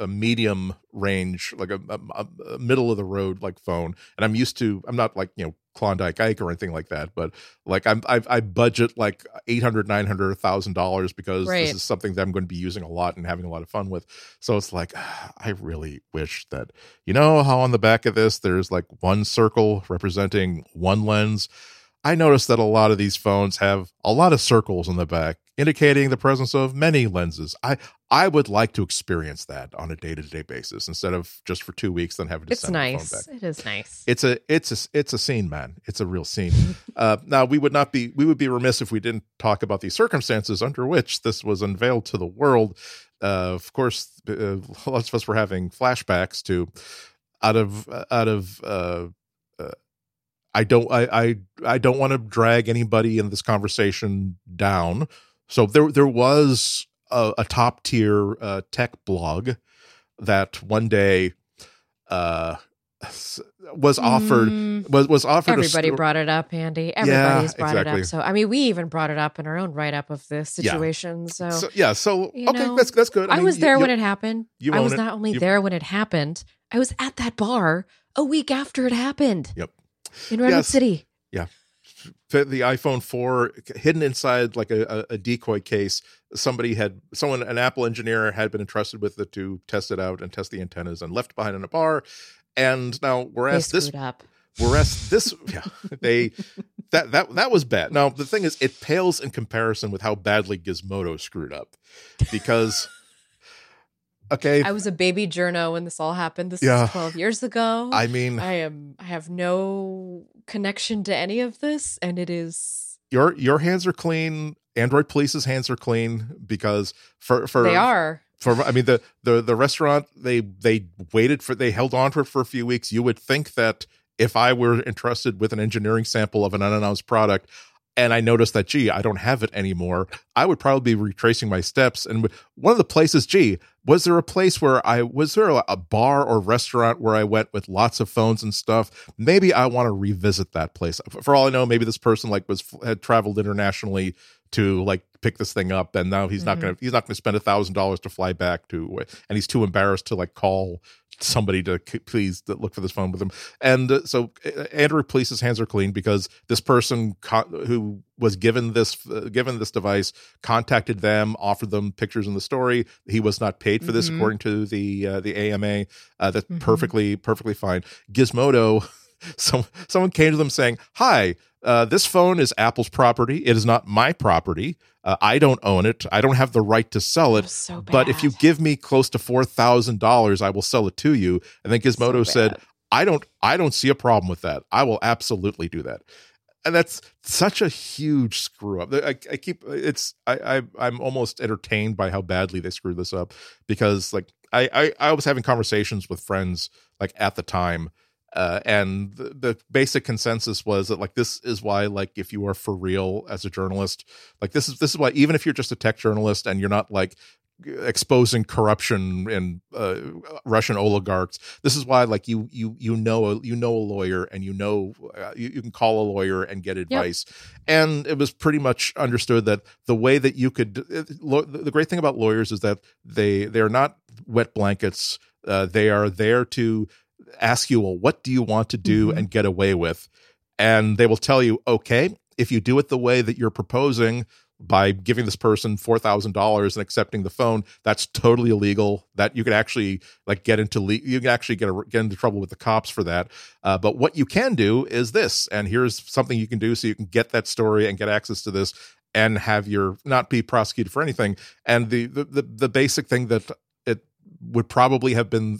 Speaker 1: a medium range, like a, a, a middle of the road like phone. And I'm used to. I'm not like you know Klondike Ike or anything like that, but like I'm I, I budget like 800 900 thousand dollars because
Speaker 2: Right.
Speaker 1: this is something that I'm going to be using a lot and having a lot of fun with. So it's like I really wish that you know how on the back of this there's like one circle representing one lens. I noticed that a lot of these phones have a lot of circles in the back, indicating the presence of many lenses. I I would like to experience that on a day to day basis instead of just for two weeks, then having to
Speaker 2: It's
Speaker 1: send the phone
Speaker 2: nice.
Speaker 1: back.
Speaker 2: It is nice.
Speaker 1: It's a it's a it's a scene, man. It's a real scene. uh, now we would not be we would be remiss if we didn't talk about the circumstances under which this was unveiled to the world. Uh, of course, uh, lots of us were having flashbacks to out of out of. I don't I I, I don't want to drag anybody in this conversation down. So there there was a, a top tier uh, tech blog that one day uh, was offered
Speaker 2: Mm,
Speaker 1: was was offered.
Speaker 2: everybody
Speaker 1: sto-
Speaker 2: brought it up, Andy. Everybody's brought it up. So I mean, we even brought it up in our own write up of this
Speaker 1: Yeah.
Speaker 2: situation. So,
Speaker 1: So, yeah, so okay,
Speaker 2: know,
Speaker 1: that's that's good.
Speaker 2: I,
Speaker 1: mean,
Speaker 2: was there
Speaker 1: you-
Speaker 2: when it happened.
Speaker 1: you
Speaker 2: I was
Speaker 1: it.
Speaker 2: not only
Speaker 1: You-
Speaker 2: there when it happened, I was at that bar a week after it happened.
Speaker 1: Yep.
Speaker 2: In Redwood
Speaker 1: Yes.
Speaker 2: City.
Speaker 1: Yeah. the iPhone 4 hidden inside like a, a, decoy case. Somebody had someone, an Apple engineer, had been entrusted with it to test it out and test the antennas, and left behind in a bar. And now, we're
Speaker 2: They
Speaker 1: whereas this,
Speaker 2: up.
Speaker 1: whereas this, yeah, they that that that was bad. Now the thing is, it pales in comparison with how badly Gizmodo screwed up, because okay,
Speaker 2: I was a baby journo when this all happened. This
Speaker 1: Yeah.
Speaker 2: is 12 years ago.
Speaker 1: I mean,
Speaker 2: I am I have no connection to any of this and it is
Speaker 1: your your hands are clean. Android Police's hands are clean because for for
Speaker 2: they are.
Speaker 1: for I mean the the the restaurant they they waited for they held on to it for a few weeks. You would think that if I were entrusted with an engineering sample of an unannounced product and I noticed that gee I don't have it anymore, I would probably be retracing my steps. And one of the places, gee, was there a place where I was there a, bar or restaurant where I went with lots of phones and stuff? Maybe I want to revisit that place. For all I know, maybe this person like was had traveled internationally to like pick this thing up and now he's not
Speaker 2: Mhm.
Speaker 1: gonna he's not gonna spend a thousand dollars to fly back to and he's too embarrassed to like call somebody to please look for this phone with him. And uh, so uh, Android Police's hands are clean because this person co- who was given this uh, given this device contacted them offered them pictures in the story. He was not paid for this
Speaker 2: Mhm.
Speaker 1: according to the uh, the ama uh, that's
Speaker 2: Mhm.
Speaker 1: perfectly perfectly fine. Gizmodo some someone came to them saying hi uh, this phone is apple's property. It is not my property uh, i don't own it i don't have the right to sell it
Speaker 2: so
Speaker 1: but if you give me close to four thousand dollars, I will sell it to you. And then Gizmodo
Speaker 2: So
Speaker 1: said, "I don't, I don't see a problem with that. I will absolutely do that." And that's such a huge screw up. I, I keep it's I, I I'm almost entertained by how badly they screwed this up because like I I, I was having conversations with friends like at the time. Uh, and the, the basic consensus was that like this is why like if you are for real as a journalist like this is this is why even if you're just a tech journalist and you're not like exposing corruption and uh, Russian oligarchs. This is why, like you, you, you know, a, you know a lawyer, and you know, uh, you, you can call a lawyer and get advice. And it was pretty much understood that the way that you could, uh, lo- the great thing about lawyers is that they they are not wet blankets. Uh, they are there to ask you, well, what do you want to do
Speaker 2: Mhm.
Speaker 1: and get away with? And they will tell you, okay, if you do it the way that you're proposing, by giving this person four thousand dollars and accepting the phone, that's totally illegal. That you could actually like get into le- you can actually get a, get into trouble with the cops for that. Uh, but what you can do is this, and here's something you can do so you can get that story and get access to this and have your not be prosecuted for anything. And the the the, the basic thing that it would probably have been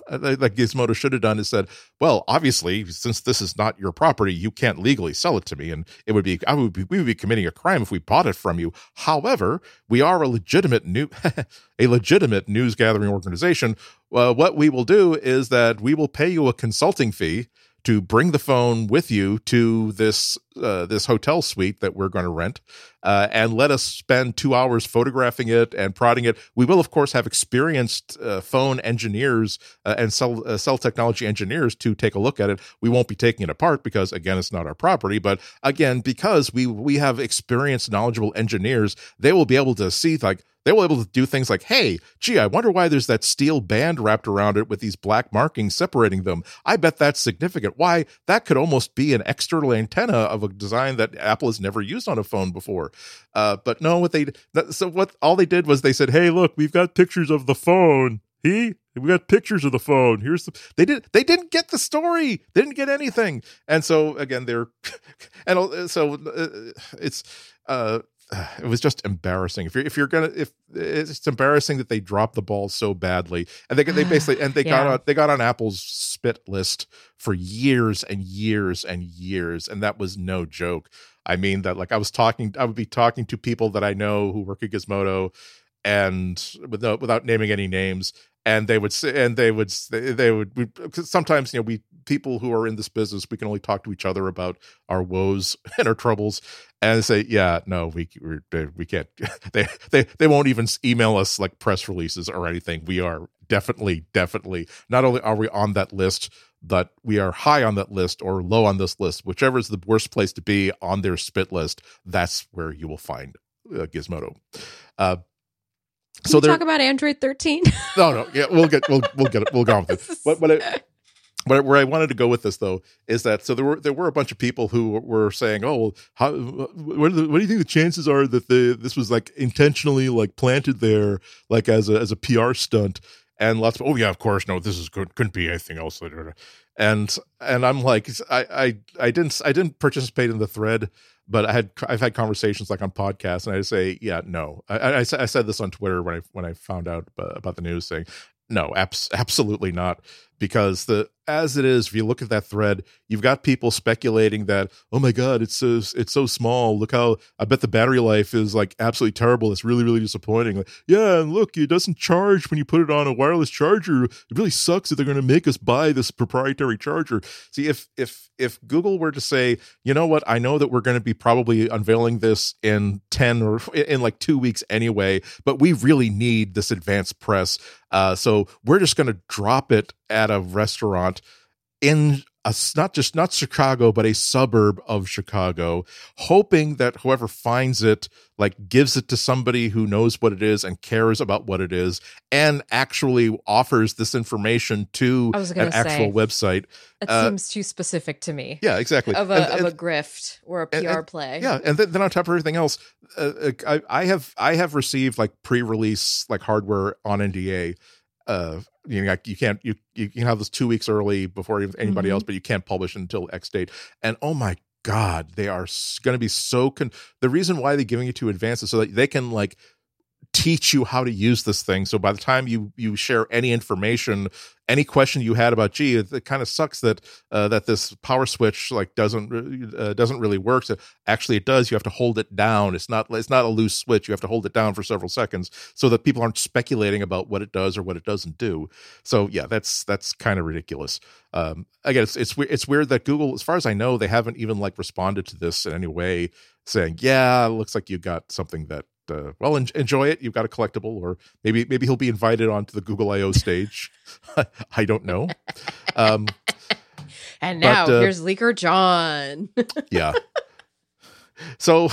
Speaker 1: like Gizmodo should have done is said, well, obviously, since this is not your property, you can't legally sell it to me, and it would be I would be we would be committing a crime if we bought it from you. However, we are a legitimate new a legitimate news gathering organization. Uh, what we will do is that we will pay you a consulting fee to bring the phone with you to this uh, this hotel suite that we're going to rent uh, and let us spend two hours photographing it and prodding it. We will, of course, have experienced uh, phone engineers uh, and cell uh, cell technology engineers to take a look at it. We won't be taking it apart because, again, it's not our property. But again, because we we have experienced, knowledgeable engineers, they will be able to see like they were able to do things like, hey, gee, I wonder why there's that steel band wrapped around it with these black markings separating them. I bet that's significant. Why? That could almost be an external antenna of a design that Apple has never used on a phone before. Uh, but no, what they so what all they did was they said, hey, look, we've got pictures of the phone. He we got pictures of the phone. Here's the they did they didn't get the story. They didn't get anything. And so again, they're and uh, so uh, it's uh it was just embarrassing. If you're if you're gonna if it's embarrassing that they dropped the ball so badly, and they they basically and they yeah. got on they got on Apple's spit list for years and years and years, and that was no joke. I mean that like I was talking, I would be talking to people that I know who work at Gizmodo, and without without naming any names, and they would say, and they would they would we, sometimes you know we people who are in this business we can only talk to each other about our woes and our troubles and say yeah no we we can't they they they won't even email us like press releases or anything we are definitely definitely not only are we on that list but we are high on that list or low on this list whichever is the worst place to be on their spit list that's where you will find uh, gizmodo uh,
Speaker 2: can so we talk about Android 13?
Speaker 1: no, no, yeah, we'll get we'll we'll get it. We'll go on with it. But but I, but where I wanted to go with this though is that so there were there were a bunch of people who were saying, oh, well, how what, the, what do you think the chances are that the this was like intentionally like planted there like as a as a PR stunt? And lots of oh yeah, of course, no, this is couldn't be anything else. And and I'm like, I I I didn't I didn't participate in the thread but I had I've had conversations like on podcasts, and I say, yeah, no. I, I, I said this on Twitter when I when I found out uh, about the news, saying, no, abs- absolutely not, because the as it is, if you look at that thread, you've got people speculating that, oh my god, it's so it's so small. Look how I bet the battery life is like absolutely terrible. It's really really disappointing. Like, yeah, and look, it doesn't charge when you put it on a wireless charger. It really sucks that they're going to make us buy this proprietary charger. See, if if if Google were to say, you know what, I know that we're going to be probably unveiling this in ten or in like two weeks anyway, but we really need this advanced press. Uh, so we're just going to drop it at a restaurant in a, not just not Chicago, but a suburb of Chicago, hoping that whoever finds it like gives it to somebody who knows what it is and cares about what it is, and actually offers this information to an say, actual website.
Speaker 2: It uh, seems too specific to me.
Speaker 1: Yeah, exactly.
Speaker 2: Of a and, and, of a grift or a PR
Speaker 1: and,
Speaker 2: play.
Speaker 1: Yeah, and then, then, on top of everything else, uh, uh, I, I have I have received like pre-release like hardware on NDA uh you know you can't you you can have this two weeks early before anybody mm-hmm. else but you can't publish until x date and oh my god they are going to be so con the reason why they're giving it to advance is so that they can like teach you how to use this thing. So by the time you you share any information, any question you had about, gee, it, it kind of sucks that uh, that this power switch like doesn't uh, doesn't really work. So actually, it does. You have to hold it down. It's not it's not a loose switch. You have to hold it down for several seconds so that people aren't speculating about what it does or what it doesn't do. So yeah, that's that's kind of ridiculous. Um, again, it's it's it's weird that Google, as far as I know, they haven't even like responded to this in any way, saying, yeah, looks like you got something that uh, well en- enjoy it. You've got a collectible or maybe maybe he'll be invited onto the google io stage. I don't know. Um
Speaker 2: and now but, uh, here's leaker john.
Speaker 1: Yeah so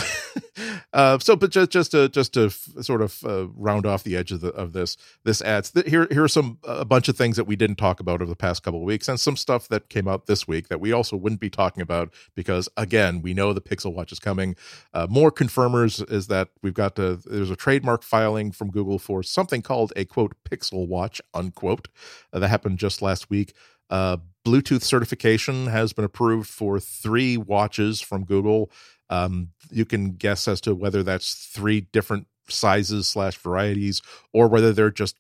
Speaker 1: uh so but just just to just to f- sort of uh, round off the edge of the of this this adds th- here here are some a bunch of things that we didn't talk about over the past couple of weeks and some stuff that came out this week that we also wouldn't be talking about because again we know the pixel watch is coming uh, more confirmers is that we've got to, there's a trademark filing from google for something called a quote pixel watch unquote uh, that happened just last week uh, Bluetooth certification has been approved for three watches from Google. Um, you can guess as to whether that's three different sizes slash varieties or whether they're just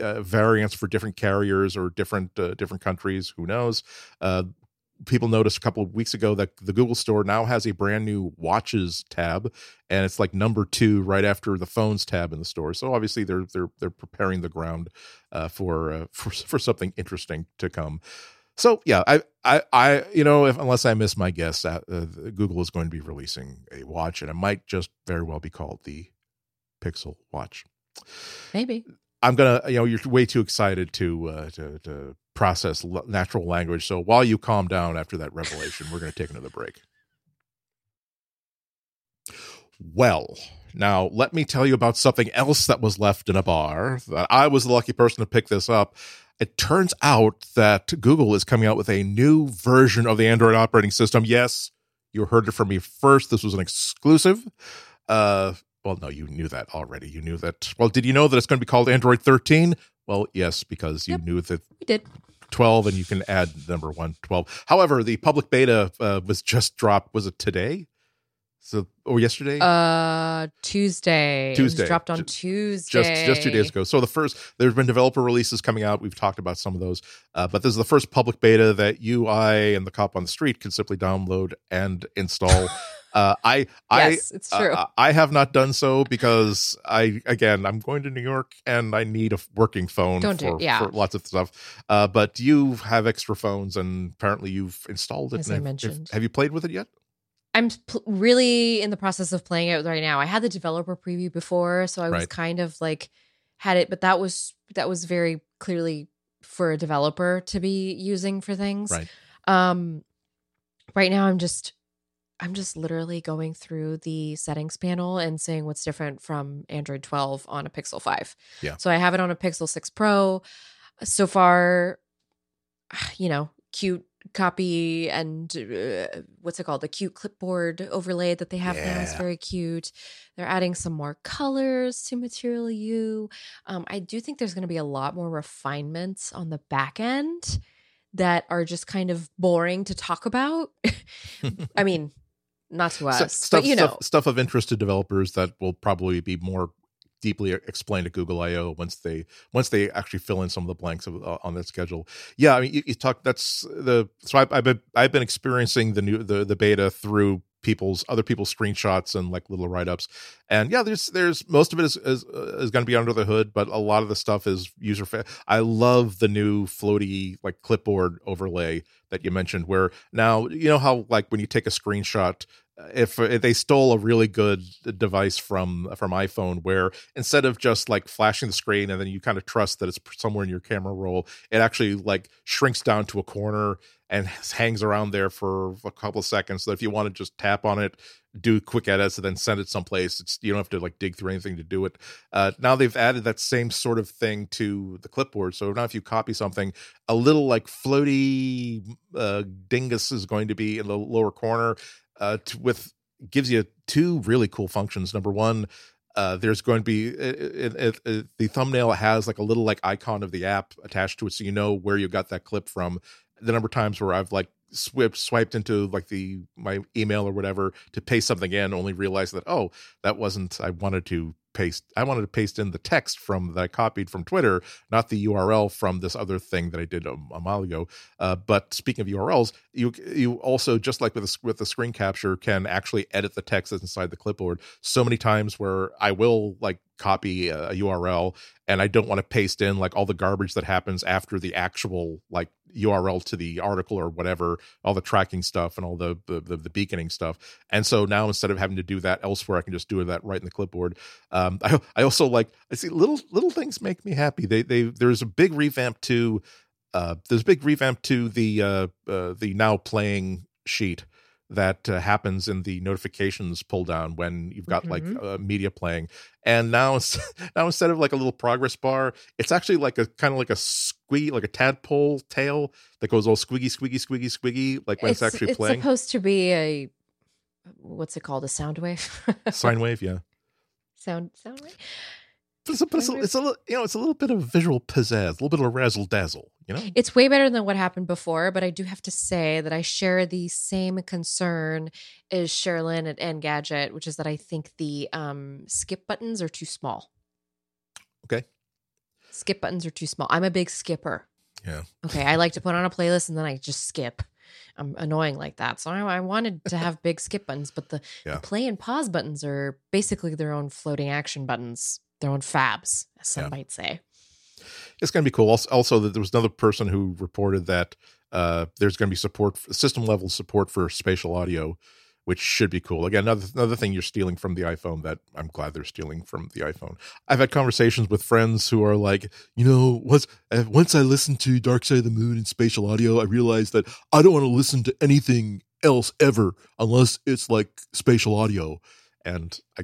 Speaker 1: uh, variants for different carriers or different uh, different countries. Who knows? Uh, people noticed a couple of weeks ago that the Google Store now has a brand new watches tab, and it's like number two right after the phones tab in the store. So obviously they're they're they're preparing the ground uh, for uh, for for something interesting to come. So yeah, I, I, I, you know, if unless I miss my guess, uh, uh, Google is going to be releasing a watch, and it might just very well be called the Pixel Watch.
Speaker 2: Maybe.
Speaker 1: I'm gonna, you know, you're way too excited to uh, to, to process l- natural language. So while you calm down after that revelation, we're gonna take another break. Well, now let me tell you about something else that was left in a bar. That I was the lucky person to pick this up. It turns out that Google is coming out with a new version of the Android operating system. Yes, you heard it from me first. This was an exclusive. Uh, well, no, you knew that already. You knew that. Well, did you know that it's going to be called Android 13? Well, yes, because you
Speaker 2: Yep.
Speaker 1: knew that
Speaker 2: We did.
Speaker 1: 12 and you can add number one, 12. However, the public beta uh, was just dropped. Was it today? So, or yesterday?
Speaker 2: Uh, Tuesday.
Speaker 1: Tuesday.
Speaker 2: dropped on
Speaker 1: Ju-
Speaker 2: Tuesday.
Speaker 1: just just two days ago. So the first, there's been developer releases coming out. We've talked about some of those, uh, but this is the first public beta that you, I, and the cop on the street can simply download and install. uh, I, I,
Speaker 2: Yes, it's true.
Speaker 1: uh, I have not done so because I, again, I'm going to New York and I need a working phone
Speaker 2: Don't do- yeah.
Speaker 1: for lots of stuff. Uh, but you have extra phones and apparently you've installed it.
Speaker 2: As I
Speaker 1: have-
Speaker 2: mentioned.
Speaker 1: have you played with it yet?
Speaker 2: I'm pl- really in the process of playing it right now. I had the developer preview before, so I was
Speaker 1: Right.
Speaker 2: kind of like had it, but that was that was very clearly for a developer to be using for things.
Speaker 1: Right.
Speaker 2: Um right now I'm just I'm just literally going through the settings panel and seeing what's different from Android 12 on a Pixel 5.
Speaker 1: Yeah.
Speaker 2: So I have it on a Pixel 6 Pro. So far, you know, cute copy and uh, what's it called? The cute clipboard overlay that they have now is very cute. They're adding some more colors to Material You. Um, I do think there's going to be a lot more refinements on the back end that are just kind of boring to talk about. I mean, not to us,
Speaker 1: Stu- stuff,
Speaker 2: but you know,
Speaker 1: stuff, stuff of interest to developers that will probably be more deeply explained at Google I/O once they once they actually fill in some of the blanks of, uh, on that schedule. Yeah, I mean, you, you talk. That's the so I, I've been I've been experiencing the new the the beta through people's other people's screenshots and like little write ups, and yeah, there's there's most of it is is, uh, is going to be under the hood, but a lot of the stuff is user. Fa- I love the new floaty like clipboard overlay that you mentioned, where now you know how like when you take a screenshot if, if they stole a really good device from from iPhone where instead of just like flashing the screen and then you kind of trust that it's somewhere in your camera roll it actually like shrinks down to a corner and hangs around there for a couple of seconds. So if you want to just tap on it do quick edits and then send it someplace it's you don't have to like dig through anything to do it. Uh, now they've added that same sort of thing to the clipboard. So now if you copy something a little like floaty uh, dingus is going to be in the lower corner uh, to, with gives you two really cool functions. Number one, uh, there's going to be it, it, it, the thumbnail has like a little like icon of the app attached to it, so you know where you got that clip from. The number of times where I've like swiped swiped into like the my email or whatever to paste something in, only realized that oh that wasn't I wanted to paste I wanted to paste in the text from that I copied from Twitter, not the URL from this other thing that I did a, a while ago. Uh, but speaking of URLs, you you also just like with the, with the screen capture can actually edit the text that's inside the clipboard. So many times where I will like copy a, a URL and I don't want to paste in like all the garbage that happens after the actual like URL to the article or whatever, all the tracking stuff and all the the, the, the beaconing stuff. And so now instead of having to do that elsewhere, I can just do that right in the clipboard. Um, I I also like I see little little things make me happy. They they there's a big revamp to uh, there's a big revamp to the uh, uh, the now playing sheet that uh, happens in the notifications pull down when you've got like
Speaker 2: Mhm.
Speaker 1: uh, media playing and now now instead of like a little progress bar it's actually like a kind of like a squeaky like a tadpole tail that goes all squiggy squiggy squiggy squiggy like when it's, actually playing.
Speaker 2: it's supposed to be a what's it called? A sound wave.
Speaker 1: sine wave yeah
Speaker 2: sound sound wave.
Speaker 1: It's a, it's, a, it's a little you know it's a little bit of visual pizzazz a little bit of razzle dazzle you know
Speaker 2: It's way better than what happened before, but I do have to say that I share the same concern as Cherlynn at Engadget, which is that I think the um, skip buttons are too small.
Speaker 1: Okay.
Speaker 2: Skip buttons are too small. I'm a big skipper.
Speaker 1: Yeah.
Speaker 2: Okay. I like to put on a playlist and then I just skip. I'm annoying like that. So I, I wanted to have big skip buttons, but the,
Speaker 1: Yeah.
Speaker 2: the play and pause buttons are basically their own floating action buttons, their own fabs, as some
Speaker 1: Yeah.
Speaker 2: might say.
Speaker 1: it's going to be cool. Also, also, that there was another person who reported that uh, there's going to be support, system level support for spatial audio, which should be cool. Again, another another thing you're stealing from the iPhone that I'm glad they're stealing from the iPhone. I've had conversations with friends who are like, you know, once uh, once I listened to Dark Side of the Moon and spatial audio, I realized that I don't want to listen to anything else ever unless it's like spatial audio. And I,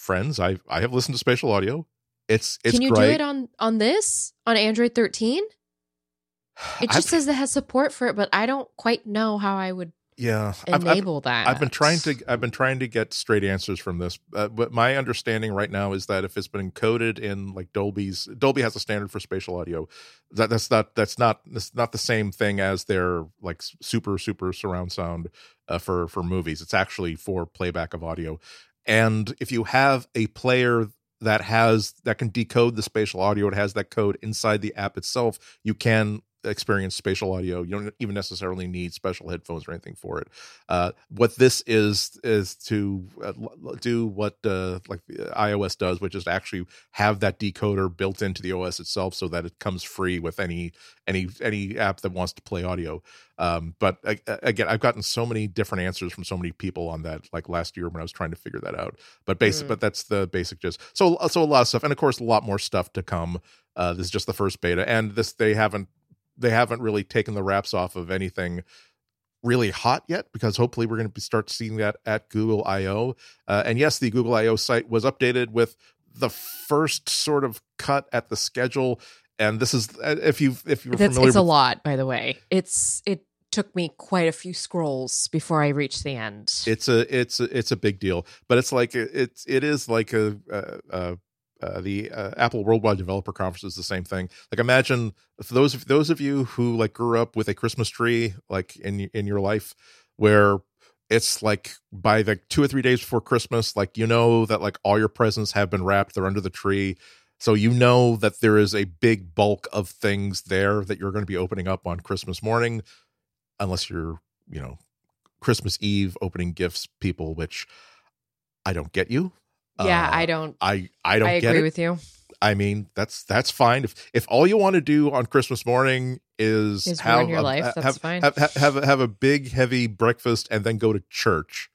Speaker 1: friends, I I have listened to spatial audio. It's it's
Speaker 2: Can you
Speaker 1: great.
Speaker 2: do it on on this on Android 13? It just
Speaker 1: I've-
Speaker 2: says it has support for it, but I don't quite know how I would
Speaker 1: yeah, I've- I've-
Speaker 2: enable that.
Speaker 1: I've been trying to I've been trying to get straight answers from this, uh, but my understanding right now is that if it's been encoded in like Dolby's Dolby has a standard for spatial audio, that that's not that's not that's not the same thing as their like super super surround sound uh, for for movies. It's actually for playback of audio, and if you have a player that has that can decode the spatial audio, it has that code inside the app itself. You can experience spatial audio. You don't even necessarily need special headphones or anything for it. Uh, what this is is to uh, do what uh, like the iOS does, which is to actually have that decoder built into the OS itself, so that it comes free with any any any app that wants to play audio. Um, but again, I've gotten so many different answers from so many people on that. Like last year when I was trying to figure that out. But basic,
Speaker 2: Mm.
Speaker 1: but that's the basic gist. So so a lot of stuff, and of course a lot more stuff to come. Uh, this is just the first beta, and this they haven't they haven't really taken the wraps off of anything really hot yet because hopefully we're going to start seeing that at Google I/O. Uh, and yes, the Google I/O site was updated with the first sort of cut at the schedule. And this is uh, if you if you're
Speaker 2: That's
Speaker 1: familiar
Speaker 2: it's a lot, by the way. It's it took me quite a few scrolls before I reached the end.
Speaker 1: it's a it's a, it's a big deal but it's like it's it is like a, uh uh uh, the uh, Apple Worldwide Developer Conference is the same thing. Like, imagine for those of those of you who like grew up with a Christmas tree, like in in your life, where it's like by the two or three days before Christmas, like you know that like all your presents have been wrapped, they're under the tree, so you know that there is a big bulk of things there that you're going to be opening up on Christmas morning, unless you're you know Christmas Eve opening gifts people, which I don't get you.
Speaker 2: Yeah,
Speaker 1: Uh,
Speaker 2: I don't.
Speaker 1: I I don't
Speaker 2: I agree
Speaker 1: it.
Speaker 2: with you.
Speaker 1: I mean, that's that's fine. If if all you want to do on Christmas morning is,
Speaker 2: Is
Speaker 1: have
Speaker 2: ruin your
Speaker 1: a-
Speaker 2: life,
Speaker 1: ha-
Speaker 2: that's
Speaker 1: have,
Speaker 2: fine.
Speaker 1: Have, have have a, have a big heavy breakfast and then go to church.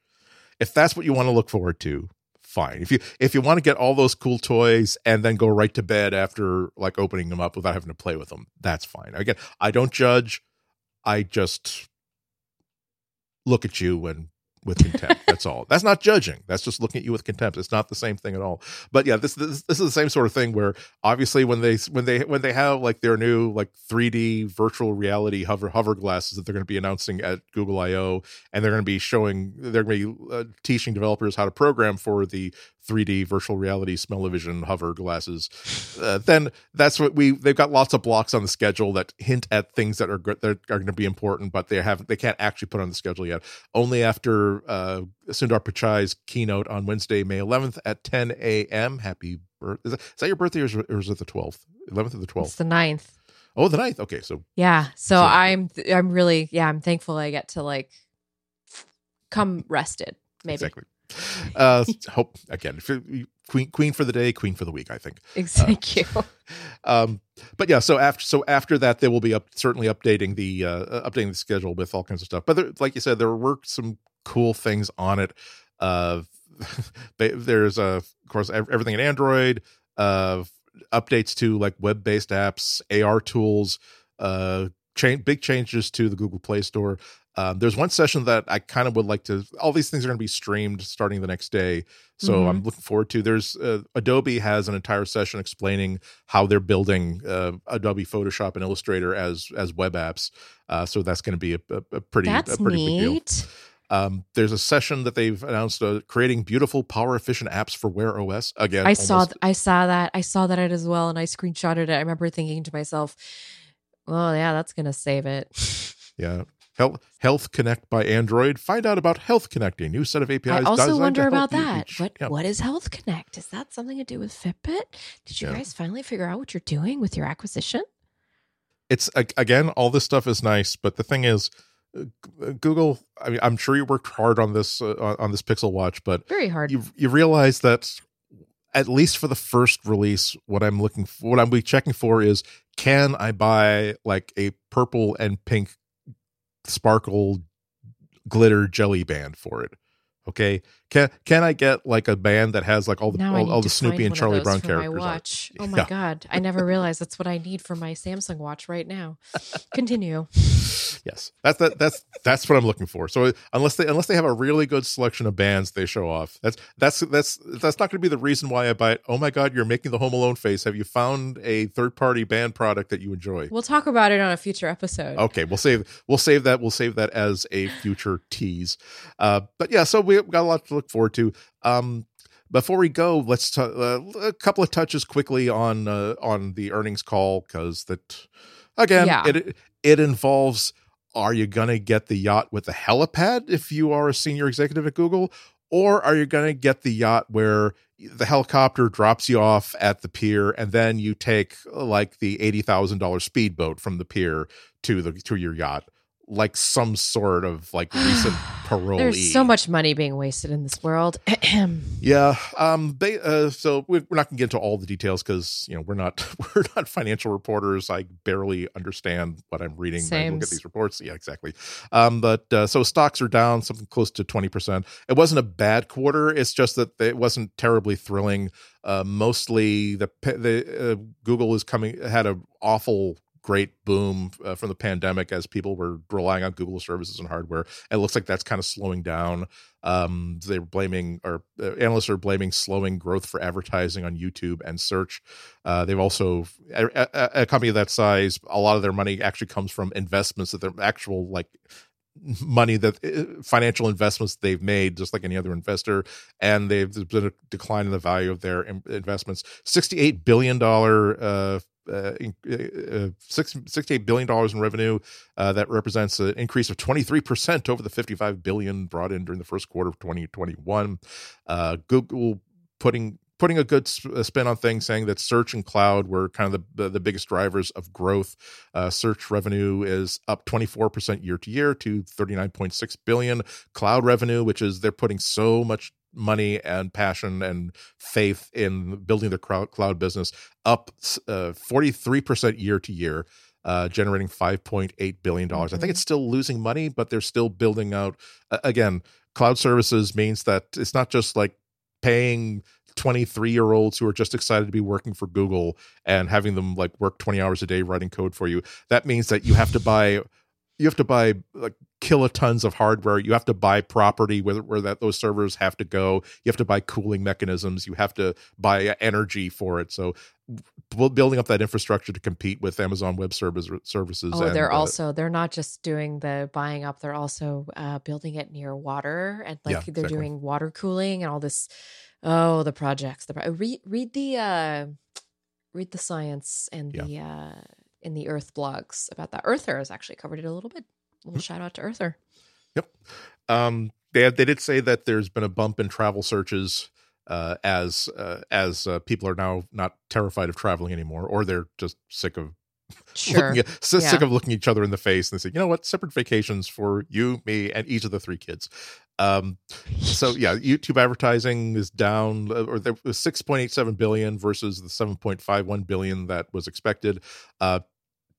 Speaker 1: If that's what you want to look forward to, fine. If you if you want to get all those cool toys and then go right to bed after like opening them up without having to play with them, that's fine. Again, I don't judge. I just look at you and with contempt. That's all. That's not judging. That's just looking at you with contempt. It's not the same thing at all. But yeah, this this, this is the same sort of thing where obviously when they when they when they have like their new like 3D virtual reality hover hover glasses that they're going to be announcing at Google I/O and they're going to be showing they're going to be uh, teaching developers how to program for the 3D virtual reality smell-o-vision hover glasses. Uh, then that's what we they've got lots of blocks on the schedule that hint at things that are that are going to be important, but they haven't they can't actually put on the schedule yet. Only after uh, Sundar Pichai's keynote on Wednesday, May 11th at 10 a.m. Happy birth! Is that, is that your birthday or is, or is it the 12th? 11th or the
Speaker 2: It's
Speaker 1: 12th?
Speaker 2: the 9th.
Speaker 1: Oh, the 9th. Okay, so
Speaker 2: Yeah. So,
Speaker 1: So-
Speaker 2: I'm I'm really yeah I'm thankful I get to like come rested. Maybe
Speaker 1: exactly. Uh, hope again. Queen, queen for the day, queen for the week. I think.
Speaker 2: Thank you.
Speaker 1: um but yeah so after so after that they will be up certainly updating the uh updating the schedule with all kinds of stuff but there, like you said there were some cool things on it uh they- there's uh of course everything in android uh updates to like web-based apps ar tools uh cha- big changes to the google play store um, there's one session that I kind of would like to. All these things are going to be streamed starting the next day, so
Speaker 2: Mhm.
Speaker 1: I'm looking forward to. There's uh, Adobe has an entire session explaining how they're building uh, Adobe Photoshop and Illustrator as as web apps. Uh, so that's going to be a, a, a pretty
Speaker 2: That's
Speaker 1: a pretty big deal.
Speaker 2: neat.
Speaker 1: Um, there's a session that they've announced uh, creating beautiful, power efficient apps for Wear OS. Again,
Speaker 2: I saw th- I saw that I saw that as well, and I screenshotted it. I remember thinking to myself, "Well, yeah, that's gonna save it."
Speaker 1: yeah. Health, Health Connect by Android. Find out about Health Connect, a new set of APIs.
Speaker 2: I also wonder about that. What
Speaker 1: Yeah.
Speaker 2: what is Health Connect? Is that something to do with Fitbit? Did you
Speaker 1: Yeah.
Speaker 2: guys finally figure out what you're doing with your acquisition?
Speaker 1: it's again all this stuff is nice but the thing is uh, google i mean i'm sure you worked hard on this uh, on- on this pixel watch but
Speaker 2: Very hard.
Speaker 1: you you realize that at least for the first release what i'm looking for what i'm be checking for is can i buy like a purple and pink sparkle glitter jelly band for it. Okay, can can I get like a band that has like all the
Speaker 2: Now
Speaker 1: all, all the Snoopy and Charlie Brown characters?
Speaker 2: My
Speaker 1: on
Speaker 2: watch. Oh my
Speaker 1: Yeah.
Speaker 2: god! I never realized that's what I need for my Samsung watch right now. Continue.
Speaker 1: Yes, that's that, that's that's what I'm looking for. So unless they unless they have a really good selection of bands they show off, that's that's that's that's not going to be the reason why I buy it. Oh my God, you're making the Home Alone face. Have you found a third party band product that you enjoy?
Speaker 2: We'll talk about it on a future episode.
Speaker 1: Okay, we'll save we'll save that we'll save that as a future tease. Uh, but yeah, so we got a lot to look forward to. Um, before we go, let's t- uh, a couple of touches quickly on uh, on the earnings call because that again
Speaker 2: Yeah.
Speaker 1: it it involves are you going to get the yacht with the helipad if you are a senior executive at Google or are you going to get the yacht where the helicopter drops you off at the pier and then you take like the $80,000 speedboat from the pier to the to your yacht like some sort of like recent parolee.
Speaker 2: There's so much money being wasted in this world.
Speaker 1: Yeah. Um. They. Uh. So we're not gonna get into all the details because you know we're not we're not financial reporters. I barely understand what I'm reading. when I look at these reports. Yeah. Exactly. Um. But uh, so stocks are down something close to twenty percent. It wasn't a bad quarter. It's just that it wasn't terribly thrilling. Uh. Mostly the the uh, Google is coming had a awful great boom uh, from the pandemic as people were relying on Google services and hardware. It looks like that's kind of slowing down. Um, they're blaming, or uh, analysts are blaming slowing growth for advertising on YouTube and search. Uh, they've also a, a, a company of that size. A lot of their money actually comes from investments that they're actual like money that uh, financial investments they've made just like any other investor and they've there's been a decline in the value of their investments 68 billion dollar uh uh, in- uh, six, $68 billion in revenue. Uh, that represents an increase of 23% over the 55 billion brought in during the first quarter of 2021. Uh, Google putting putting a good uh, spin on things, saying that search and cloud were kind of the the, the biggest drivers of growth. Uh, search revenue is up 24% year to year to 39.6 billion. Cloud revenue, which is they're putting so much money and passion and faith in building the cloud business up uh, 43% year to year uh, generating 5.8 billion dollars i think
Speaker 2: Mhm.
Speaker 1: it's still losing money but they're still building out uh, again cloud services means that it's not just like paying 23 year olds who are just excited to be working for google and having them like work 20 hours a day writing code for you that means that you have to buy you have to buy like kilotons of hardware you have to buy property where, where that those servers have to go you have to buy cooling mechanisms you have to buy energy for it so building up that infrastructure to compete with amazon web service services
Speaker 2: Oh,
Speaker 1: and,
Speaker 2: they're
Speaker 1: uh,
Speaker 2: also they're not just doing the buying up; they're also uh, building it near water, and like
Speaker 1: Yeah,
Speaker 2: they're
Speaker 1: exactly.
Speaker 2: doing water cooling and all this. Oh, the projects. The pro- read read the uh, read the science and
Speaker 1: Yeah.
Speaker 2: the uh, in the Earth blogs about that. Earther has actually covered it a little bit. Little shout out to Earther. Yep.
Speaker 1: Um, they they did say that there's been a bump in travel searches uh, as uh, as uh, people are now not terrified of traveling anymore, or they're just sick of
Speaker 2: Sure.
Speaker 1: looking at,
Speaker 2: Yeah.
Speaker 1: sick of looking each other in the face and they say, you know what, separate vacations for you, me, and each of the three kids. Um, so yeah, YouTube advertising is down, uh, or there was six point eight seven billion versus the seven point five one billion that was expected.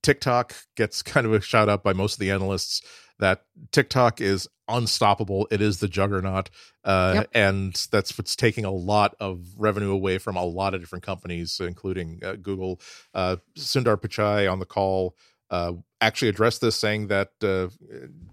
Speaker 1: TikTok gets kind of a shout out by most of the analysts that TikTok is unstoppable. It is the juggernaut, uh,
Speaker 2: Yep.
Speaker 1: and that's what's taking a lot of revenue away from a lot of different companies, including uh, Google. Uh, Sundar Pichai on the call uh, actually addressed this, saying that uh,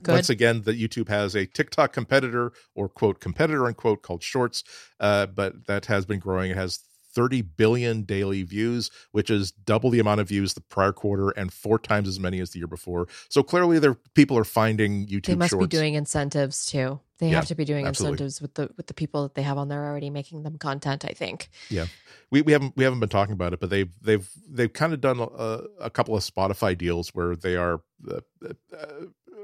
Speaker 1: once again that YouTube has a TikTok competitor or quote competitor unquote called Shorts, uh, but that has been growing. It has 30 billion daily views, which is double the amount of views the prior quarter and four times as many as the year before. So clearly, there people are finding YouTube.
Speaker 2: They must
Speaker 1: shorts.
Speaker 2: be doing incentives too. They
Speaker 1: Yeah,
Speaker 2: have to be doing
Speaker 1: absolutely.
Speaker 2: incentives with the with the people that they have on there already making them content. I think.
Speaker 1: Yeah, we, we haven't we haven't been talking about it, but they've they've they've kind of done a, a couple of Spotify deals where they are uh, uh,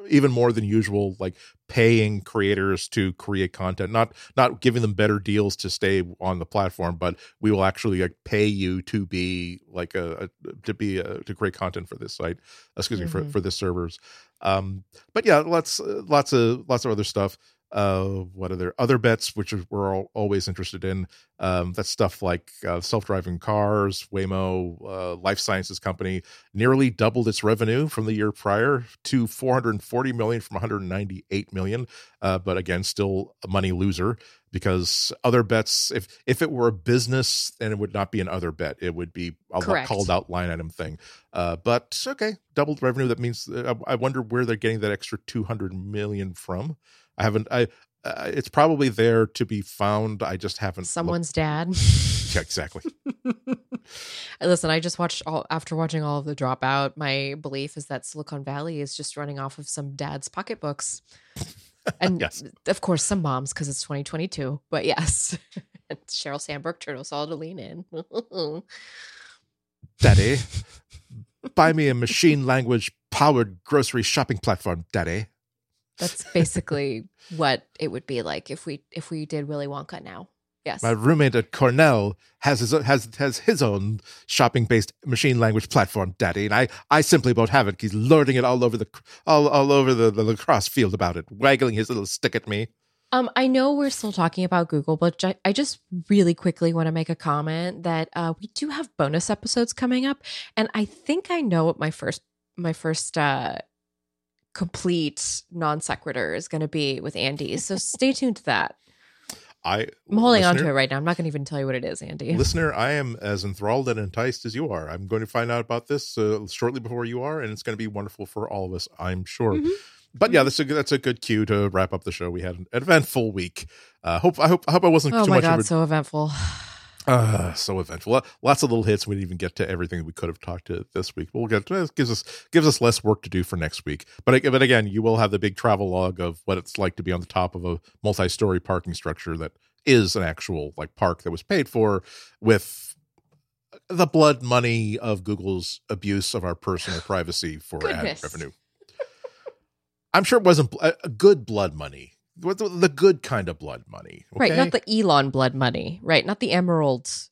Speaker 1: even more than usual, like paying creators to create content, not not giving them better deals to stay on the platform, but we will actually like pay you to be like a, a to be a, to create content for this site. Excuse me for
Speaker 2: Mhm.
Speaker 1: for this servers. Um, but yeah, lots uh, lots of lots of other stuff. Uh, what are there other bets which we're all, always interested in? Um, that's stuff like uh, self-driving cars, Waymo, uh, life sciences company nearly doubled its revenue from the year prior to 440 million from 198 million. Uh, but again, still a money loser because other bets, if if it were a business, then it would not be an other bet. It would be a
Speaker 2: Correct.
Speaker 1: called out line item thing. Uh, but okay, doubled revenue. That means uh, I wonder where they're getting that extra 200 million from. I haven't. I. Uh, it's probably there to be found. I just haven't.
Speaker 2: Someone's dad.
Speaker 1: Yeah, exactly.
Speaker 2: Listen, I just watched all after watching all of the dropout. My belief is that Silicon Valley is just running off of some dad's pocketbooks, and
Speaker 1: Yes.
Speaker 2: of course some moms because it's 2022. But yes, Sheryl Sandberg turned us all to lean in.
Speaker 1: Daddy, buy me a machine language powered grocery shopping platform, Daddy.
Speaker 2: That's basically what it would be like if we if we did Willy Wonka now. Yes.
Speaker 1: My roommate at Cornell has his has has his own shopping based machine language platform, Daddy, and I I simply won't have it. He's lording it all over the all all over the, the lacrosse field about it, waggling his little stick at me.
Speaker 2: Um, I know we're still talking about Google, but I just really quickly want to make a comment that uh, we do have bonus episodes coming up, and I think I know what my first my first uh, complete non sequitur is going to be with Andy. So stay tuned to that.
Speaker 1: I
Speaker 2: I'm holding on to it right now. I'm not going to even tell you what it is, Andy.
Speaker 1: Listener, I am as enthralled and enticed as you are. I'm going to find out about this uh, shortly before you are, and it's going to be wonderful for all of us, I'm sure.
Speaker 2: Mhm.
Speaker 1: But yeah, that's a that's a good cue to wrap up the show. We had an eventful week. Uh, hope I hope I hope I wasn't
Speaker 2: Oh
Speaker 1: too
Speaker 2: my
Speaker 1: much
Speaker 2: god,
Speaker 1: of a
Speaker 2: so eventful.
Speaker 1: Uh, so eventful. Lots of little hits. We didn't even get to everything we could have talked to this week. But we'll get to it. Gives us gives us less work to do for next week. But but again, you will have the big travel log of what it's like to be on the top of a multi-story parking structure that is an actual like park that was paid for with the blood money of Google's abuse of our personal privacy for ad revenue. I'm sure it wasn't a good blood money. The, the- the good kind of blood money.
Speaker 2: Right, not the Elon blood money. Right, not the emeralds.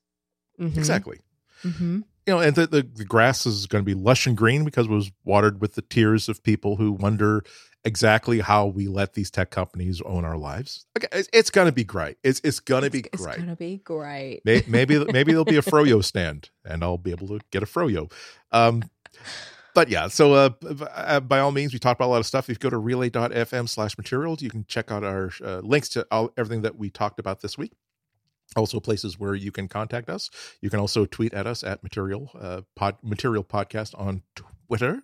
Speaker 2: Mhm.
Speaker 1: exactly.
Speaker 2: Mhm.
Speaker 1: you know, and the, the, the grass is going to be lush and green because it was watered with the tears of people who wonder exactly how we let these tech companies own our lives. Okay, it's, it's going to be great. It's it's going to be
Speaker 2: great. it's gonna be great.
Speaker 1: May- maybe maybe there'll be a froyo stand, and I'll be able to get a froyo. Um, but yeah, so uh, uh, by all means, we talked about a lot of stuff. If you go to relay.fm slash materials, you can check out our uh, links to all, everything that we talked about this week. Also, places where you can contact us. You can also tweet at us at material uh, pod, material podcast on Twitter,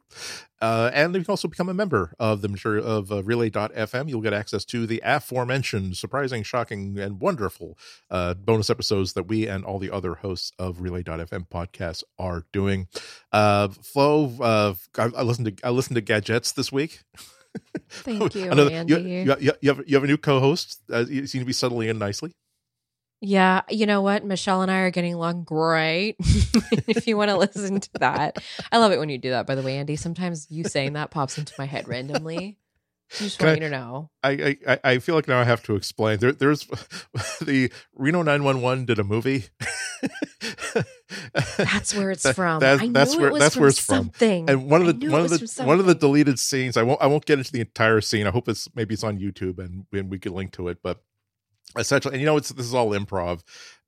Speaker 1: uh, and you can also become a member of the material of uh, relay.fm. You'll get access to the aforementioned surprising, shocking, and wonderful uh, bonus episodes that we and all the other hosts of Relay.fm podcasts are doing. Uh, Flo, uh, I, I listened to I listened to Gadgets this week.
Speaker 2: Thank you, Andy.
Speaker 1: You, you, you, you have you have a new co-host. Uh, you seem to be settling in nicely.
Speaker 2: Yeah, you know what? Michelle and I are getting along great. if you want to listen to that, I love it when you do that. By the way, Andy, sometimes you saying that pops into my head randomly. I just
Speaker 1: Can
Speaker 2: want
Speaker 1: I-
Speaker 2: you to know.
Speaker 1: I, I I feel like now I have to explain. There, there's the Reno 911 did a movie.
Speaker 2: That's where it's
Speaker 1: That-
Speaker 2: from.
Speaker 1: that's-
Speaker 2: I knew
Speaker 1: that's
Speaker 2: it
Speaker 1: where-
Speaker 2: was
Speaker 1: that's where it's from.
Speaker 2: something.
Speaker 1: and one of the one of the one of the deleted scenes. I won't I won't get into the entire scene. I hope it's maybe it's on YouTube and, and we can link to it. But essentially, and you know, it's this is all improv.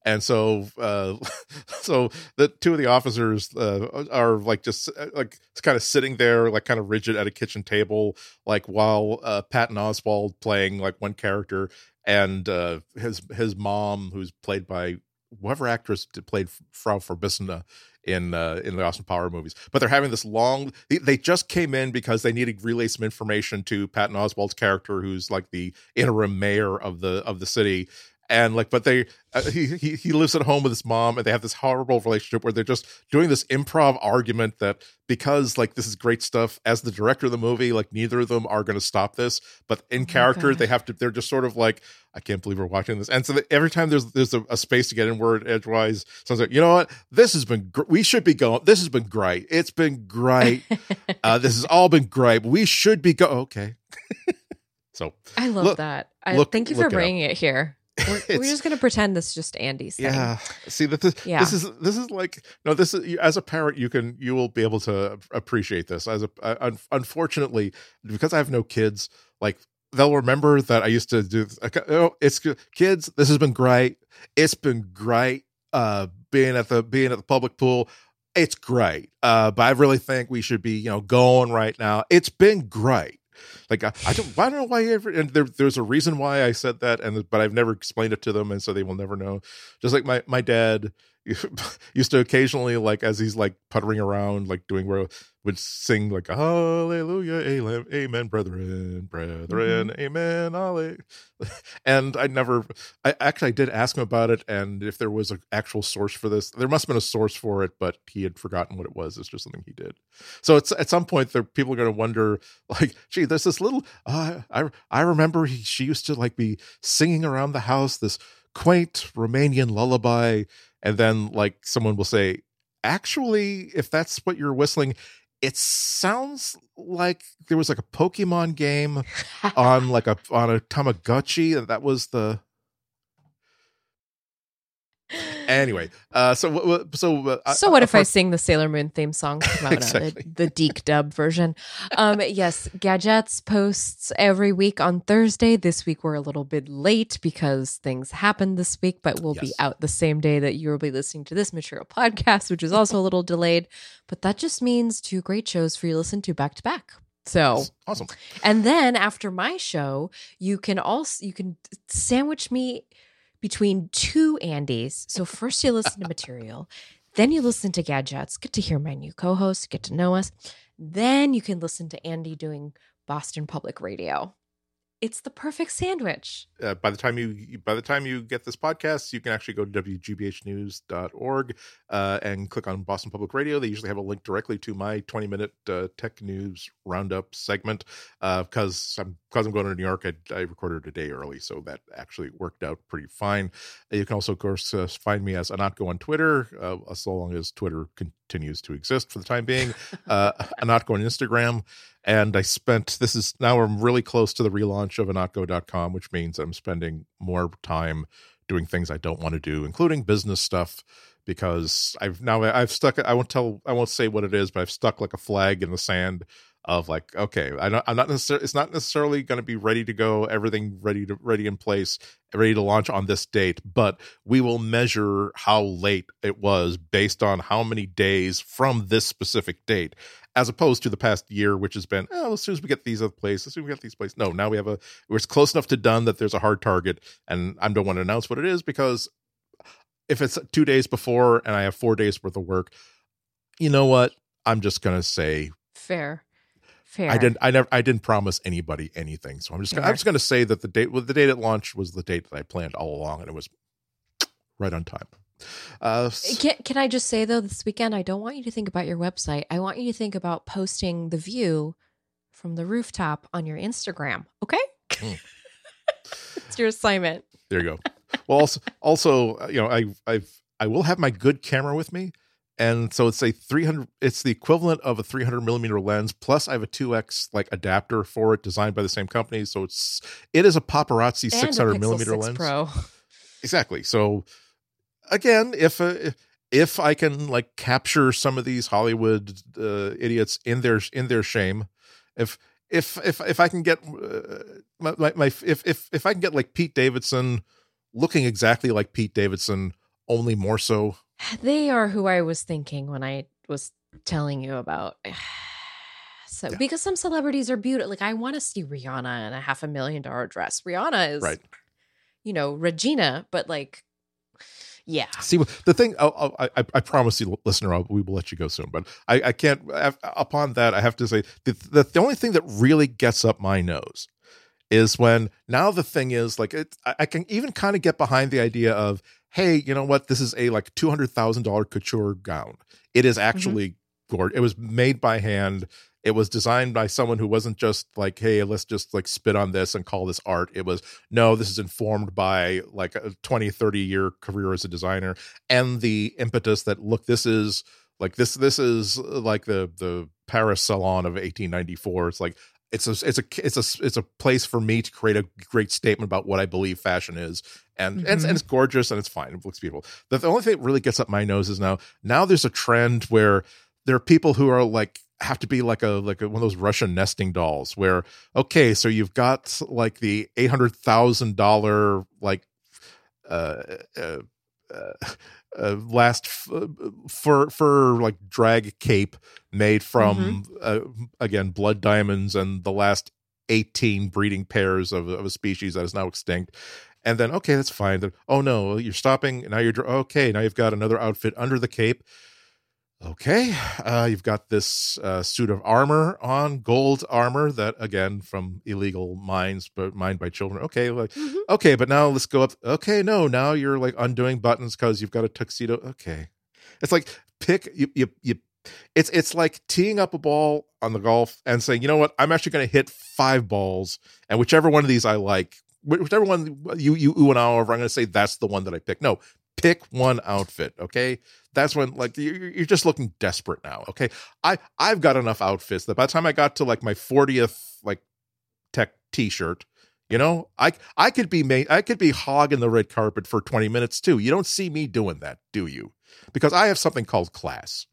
Speaker 1: And so, uh, so the two of the officers uh, are like just uh, like kind of sitting there, like kind of rigid at a kitchen table, like while uh, Patton Oswalt playing like one character, and uh, his his mom, who's played by whoever actress played Frau Farbissina in uh, in the Austin Power movies. But they're having this long. They, just came in because they needed to relay some information to Patton Oswalt's character, who's like the interim mayor of the of the city. And like, but they uh, he, he he lives at home with his mom, and they have this horrible relationship where they're just doing this improv argument that because like this is great stuff as the director of the movie, like neither of them are going to stop this, but in
Speaker 2: Oh
Speaker 1: character they have to. They're just sort of like, I can't believe we're watching this. And so every time there's there's a, a space to get in word edgewise, sounds like you know what this has been. Gr- we should be going. This has been great. It's been great. uh, this has all been great. We should be go. Okay. so
Speaker 2: I love
Speaker 1: Look-
Speaker 2: that. I,
Speaker 1: look-
Speaker 2: thank you for
Speaker 1: it
Speaker 2: bringing it here. We're, we're just gonna pretend this is just Andy's thing.
Speaker 1: Yeah. See that this,
Speaker 2: Yeah.
Speaker 1: this is this is like no this is as a parent you can you will be able to appreciate this as a uh, unfortunately because I have no kids like they'll remember that I used to do. Oh, it's kids. This has been great. It's been great. Uh, being at the being at the public pool. It's great. Uh, but I really think we should be, you know, going right now. It's been great. Like I, I don't, I don't know why ever, and there, there's a reason why I said that, and but I've never explained it to them, and so they will never know. Just like my my dad used to occasionally like as he's like puttering around, like doing would sing like hallelujah amen, amen brethren brethren mm-hmm. amen hallelujah. and i never i actually I did ask him about it and if there was an actual source for this there must have been a source for it but he had forgotten what it was it's just something he did so it's at some point there people are going to wonder like gee there's this little uh, i i remember he, she used to like be singing around the house this quaint romanian lullaby and then like someone will say actually if that's what you're whistling it sounds like there was like a Pokemon game on like a on a Tamagotchi. and That was the anyway. Uh, so so
Speaker 2: uh, so what uh, if I sing the Sailor Moon theme song? exactly. the, the DiC dub version. Um, yes, Gadgets posts every week on Thursday. This week we're a little bit late because things happened this week, but we'll yes. be out the same day that you will be listening to this material podcast, which is also a little delayed. But that just means two great shows for you to listen to back to back. So
Speaker 1: That's awesome.
Speaker 2: And then after my show, you can also you can sandwich me between two Andys. So first you listen to material, then you listen to gadgets, get to hear my new co-host, get to know us. Then you can listen to Andy doing Boston Public Radio it's the perfect sandwich.
Speaker 1: Uh, by the time you by the time you get this podcast, you can actually go to wgbhnews.org uh, and click on Boston Public Radio. They usually have a link directly to my 20 minute uh, tech news roundup segment because uh, I'm because I'm going to New York. I, I, recorded a day early, so that actually worked out pretty fine. You can also, of course, uh, find me as Ihnatko on Twitter, uh, so long as Twitter continues to exist for the time being. uh, Ihnatko on Instagram and I spent this is now I'm really close to the relaunch of ihnatko.com, which means I'm spending more time doing things I don't want to do, including business stuff, because I've now I've stuck I won't tell I won't say what it is, but I've stuck like a flag in the sand of like okay I don't, i'm not necessarily it's not necessarily going to be ready to go everything ready to ready in place ready to launch on this date but we will measure how late it was based on how many days from this specific date as opposed to the past year which has been oh as soon as we get these other places as soon as we get these places no now we have a we're close enough to done that there's a hard target and i don't want to announce what it is because if it's two days before and i have four days worth of work you know what? I'm just going to say
Speaker 2: fair Fair.
Speaker 1: I didn't. I never. I didn't promise anybody anything. So I'm just. Gonna, I'm just going to say that the date. Well, the date it launched was the date that I planned all along, and it was right on time.
Speaker 2: Uh, can, can I just say though, this weekend I don't want you to think about your website. I want you to think about posting the view from the rooftop on your Instagram. Okay. Mm. it's your assignment.
Speaker 1: There you go. Well, also, also, uh, you know, I, I've, I will have my good camera with me and so it's a 300 it's the equivalent of a 300 millimeter lens plus i have a 2x like adapter for it designed by the same company. So it's it is a paparazzi and 600 millimeter 6 lens.
Speaker 2: Pro.
Speaker 1: exactly. So again if uh, if i can like capture some of these hollywood uh, idiots in their in their shame if if if if i can get uh, my, my, my if if if i can get like pete davidson looking exactly like pete davidson only more so
Speaker 2: they are who I was thinking when I was telling you about. So yeah. because some celebrities are beautiful, like I want to see Rihanna in a half a million dollar dress. Rihanna is, right. you know, Regina, but like, yeah.
Speaker 1: See the thing. I'll, i I, promise you, listener, I'll, we will let you go soon. But I, I can't. Upon that, I have to say the, the the only thing that really gets up my nose is when now the thing is like it, I can even kind of get behind the idea of hey, you know what? This is a like two hundred thousand dollar couture gown. It is mm-hmm. actually mm-hmm. gorgeous. It was made by hand. It was designed by someone who wasn't just like, hey, let's just like spit on this and call this art. It was, no, this is informed by like a 20, 30 year career as a designer and the impetus that, look, this is like this, this is like the, the Paris salon of 1894. It's like, it's a it's a it's a it's a place for me to create a great statement about what I believe fashion is, and mm-hmm. and, and, it's gorgeous and it's fine. It looks beautiful. The, the only thing that really gets up my nose is now now there's a trend where there are people who are like have to be like a like a, one of those Russian nesting dolls where okay, so you've got like the eight hundred thousand dollar like uh, uh, uh, uh last f- uh, for for like drag cape made from mm-hmm. uh, again blood diamonds and the last 18 breeding pairs of, of a species that is now extinct. And then okay that's fine. Then oh no you're stopping. Now you're okay now you've got another outfit under the cape okay uh, you've got this uh, suit of armor on gold armor that again from illegal mines but mined by children. Okay like mm-hmm. okay but now let's go up okay no now you're like undoing buttons because you've got a tuxedo okay. It's like pick you you, you it's it's like teeing up a ball on the golf and saying you know what? I'm actually going to hit five balls and whichever one of these i like whichever one you you ooh and ah over i'm going to say that's the one that i pick. No pick one outfit okay? That's when like you're just looking desperate now okay? I i've got enough outfits that by the time i got to like my 40th like tech t-shirt you know i i could be made i could be hogging the red carpet for 20 minutes too. You don't see me doing that do you? Because i have something called class.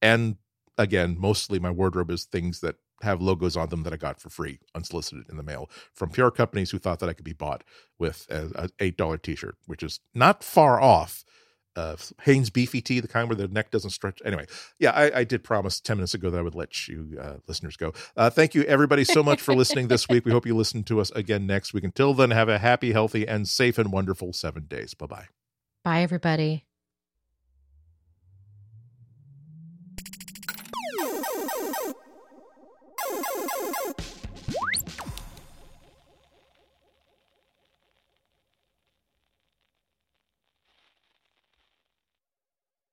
Speaker 1: And again mostly my wardrobe is things that have logos on them that I got for free, unsolicited in the mail from PR companies who thought that I could be bought with a, a eight dollar T-shirt, which is not far off. Uh, Hanes beefy tee, the kind where the neck doesn't stretch. Anyway, yeah, I, I did promise ten minutes ago that I would let you uh, listeners go. Uh, thank you everybody so much for listening this week. We hope you listen to us again next week. Until then, have a happy, healthy, and safe and wonderful seven days. Bye bye.
Speaker 2: Bye everybody.